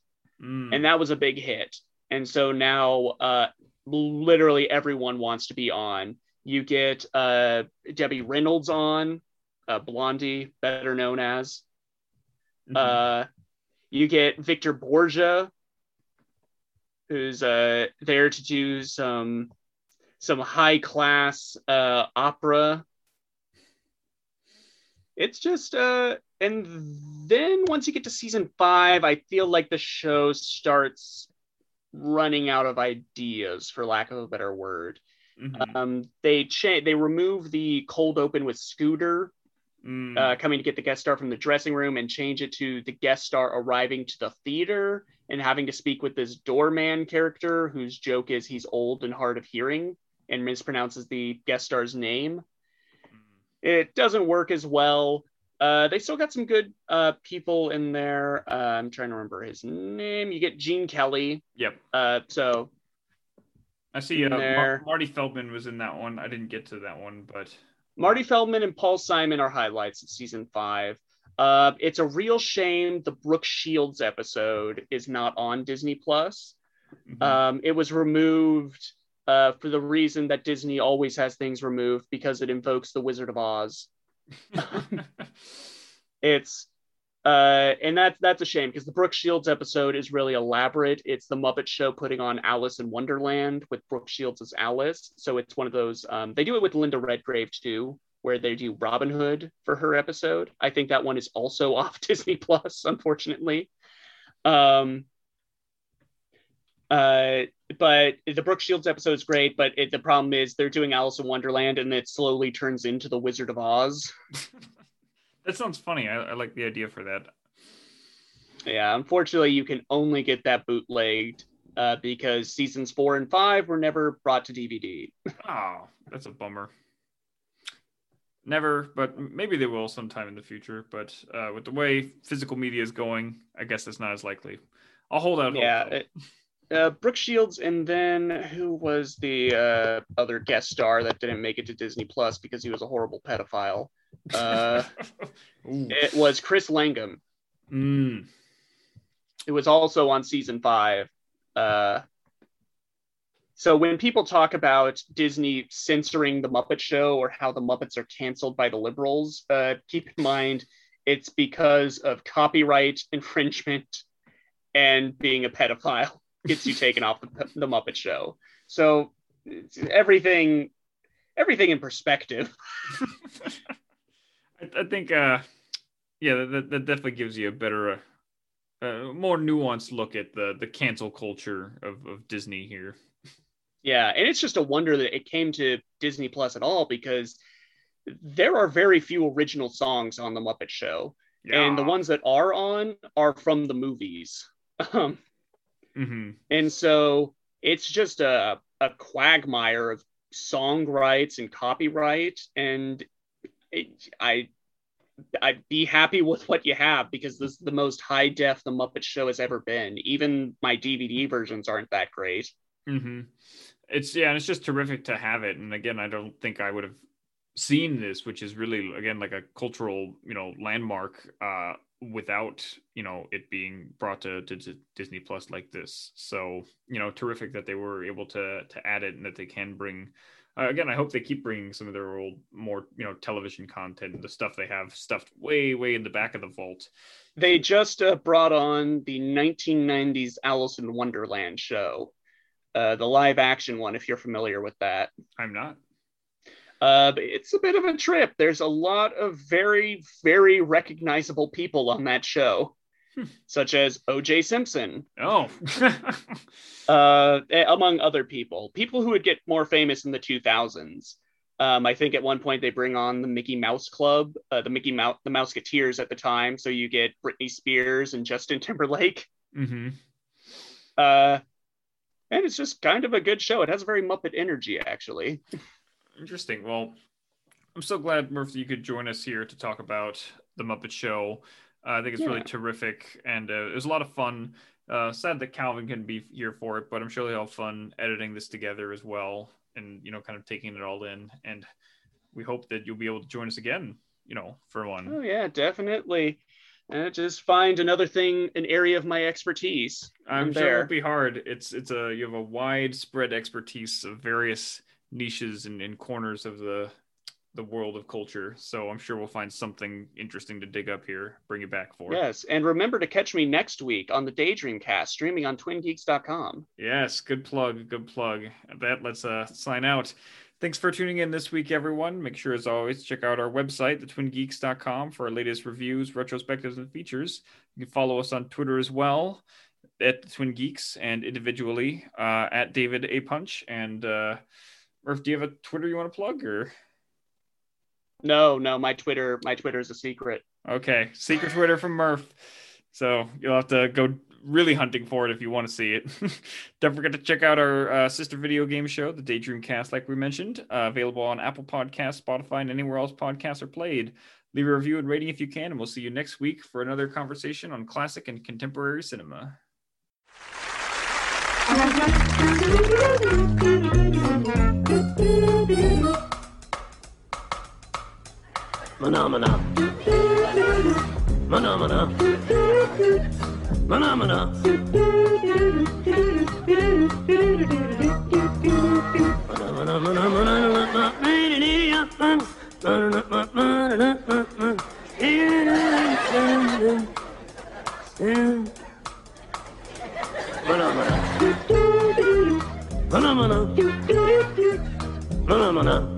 Mm. and that was a big hit. And so now, uh, literally everyone wants to be on. You get uh, Debbie Reynolds on, uh, Blondie, better known as. Mhm. Uh, you get Victor Borge, who's uh, there to do some some high class uh, opera. It's just uh, and then once you get to season five, I feel like the show starts running out of ideas, for lack of a better word. Mhm. Um, they cha- they remove the cold open with Scooter Mm. uh, coming to get the guest star from the dressing room and change it to the guest star arriving to the theater and having to speak with this doorman character whose joke is he's old and hard of hearing. and mispronounces the guest star's name. It doesn't work as well. Uh, they still got some good uh, people in there. Uh, I'm trying to remember his name. You get Gene Kelly. Yep. Uh, so I see. Uh. Mar- Marty Feldman was in that one. I didn't get to that one, but Marty Feldman and Paul Simon are highlights of season five. Uh, it's a real shame the Brooke Shields episode is not on Disney Plus. mhm. Um, it was removed uh, for the reason that Disney always has things removed because it invokes the Wizard of Oz. It's uh, and that's that's a shame because the Brooke Shields episode is really elaborate. It's the Muppet Show putting on Alice in Wonderland with Brooke Shields as Alice. So it's one of those. Um, they do it with Linda Redgrave too, where they do Robin Hood for her episode. I think that one is also off Disney Plus, unfortunately. Um, uh, but the Brooke Shields episode is great, but it, the problem is they're doing Alice in Wonderland, and it slowly turns into the Wizard of Oz. that sounds funny. I, I like the idea for that. Yeah, unfortunately, you can only get that bootlegged uh, because seasons four and five were never brought to DVD. Oh, that's a bummer. Never, but maybe they will sometime in the future. But uh, with the way physical media is going, I guess that's not as likely. I'll hold out. yeah, it- uh, Brooke Shields, and then who was the uh, other guest star that didn't make it to Disney Plus because he was a horrible pedophile? Uh, it was Chris Langham. Mm. It was also on season five. Uh, so when people talk about Disney censoring the Muppet Show or how the Muppets are canceled by the liberals, uh, keep in mind it's because of copyright infringement and being a pedophile gets you taken off the, the Muppet Show. So everything, everything in perspective. I, I think, uh, yeah, that, that definitely gives you a better, uh, uh, more nuanced look at the the cancel culture of, of Disney here. Yeah, and it's just a wonder that it came to Disney Plus at all because there are very few original songs on the Muppet Show, and the ones that are on are from the movies. Um, Mhm. and so it's just a, a quagmire of song rights and copyright, and it, I I'd be happy with what you have because this is the most high def the Muppet Show has ever been. Even my DVD versions aren't that great. hmm It's yeah, and it's just terrific to have it. And again, I don't think I would have seen this, which is really again like a cultural you know landmark uh, without you know it being brought to, to, to Disney Plus like this. So you know, terrific that they were able to to add it and that they can bring. Uh, again, I hope they keep bringing some of their old, more you know, television content, the stuff they have stuffed way, way in the back of the vault. They just uh, brought on the 1990s Alice in Wonderland show, uh, the live action one, if you're familiar with that. I'm not. Uh, it's a bit of a trip. There's a lot of very, very recognizable people on that show. Such as O.J. Simpson, Oh, uh, among other people. People who would get more famous in the 2000s. Um, I think at one point they bring on the Mickey Mouse Club, uh, the Mickey Mouse, the Mouseketeers at the time. So you get Britney Spears and Justin Timberlake. hmm Uh, and it's just kind of a good show. It has a very Muppet energy, actually. Interesting. Well, I'm so glad, Murphy, you could join us here to talk about the Muppet Show. Uh, I think it's really terrific, and uh, it was a lot of fun. Uh, sad that Calvin can't be here for it, but I'm sure he'll have fun editing this together as well, and you know, kind of taking it all in. And we hope that you'll be able to join us again. You know, for one. Oh yeah, definitely. Uh, just find another thing, an area of my expertise. I'm I'm sure it there. won't be hard. It's it's a you have a widespread expertise of various niches and, and corners of the the world of culture. So I'm sure we'll find something interesting to dig up here, bring it back for. Yes, and remember to catch me next week on the Daydream Cast, streaming on TwinGeeks.com. Yes, good plug, good plug. At that, let's uh sign out. Thanks for tuning in this week, everyone. Make sure, as always, check out our website, thetwingeeks.com, for our latest reviews, retrospectives, and features. You can follow us on Twitter as well at the Twin Geeks and individually uh, at David A. Punch. And uh, Murph, do you have a Twitter you want to plug? Or No, no, my Twitter, my Twitter is a secret. okay, secret Twitter from Murph. So you'll have to go really hunting for it if you want to see it. Don't forget to check out our uh, sister video game show, the Daydream Cast, like we mentioned, uh, available on Apple Podcasts, Spotify, and anywhere else podcasts are played. Leave a review and rating if you can, and we'll see you next week for another conversation on classic and contemporary cinema. Phenomena. Phenomena. Phenomena. Phenomena. Phenomena. No, no, no, no.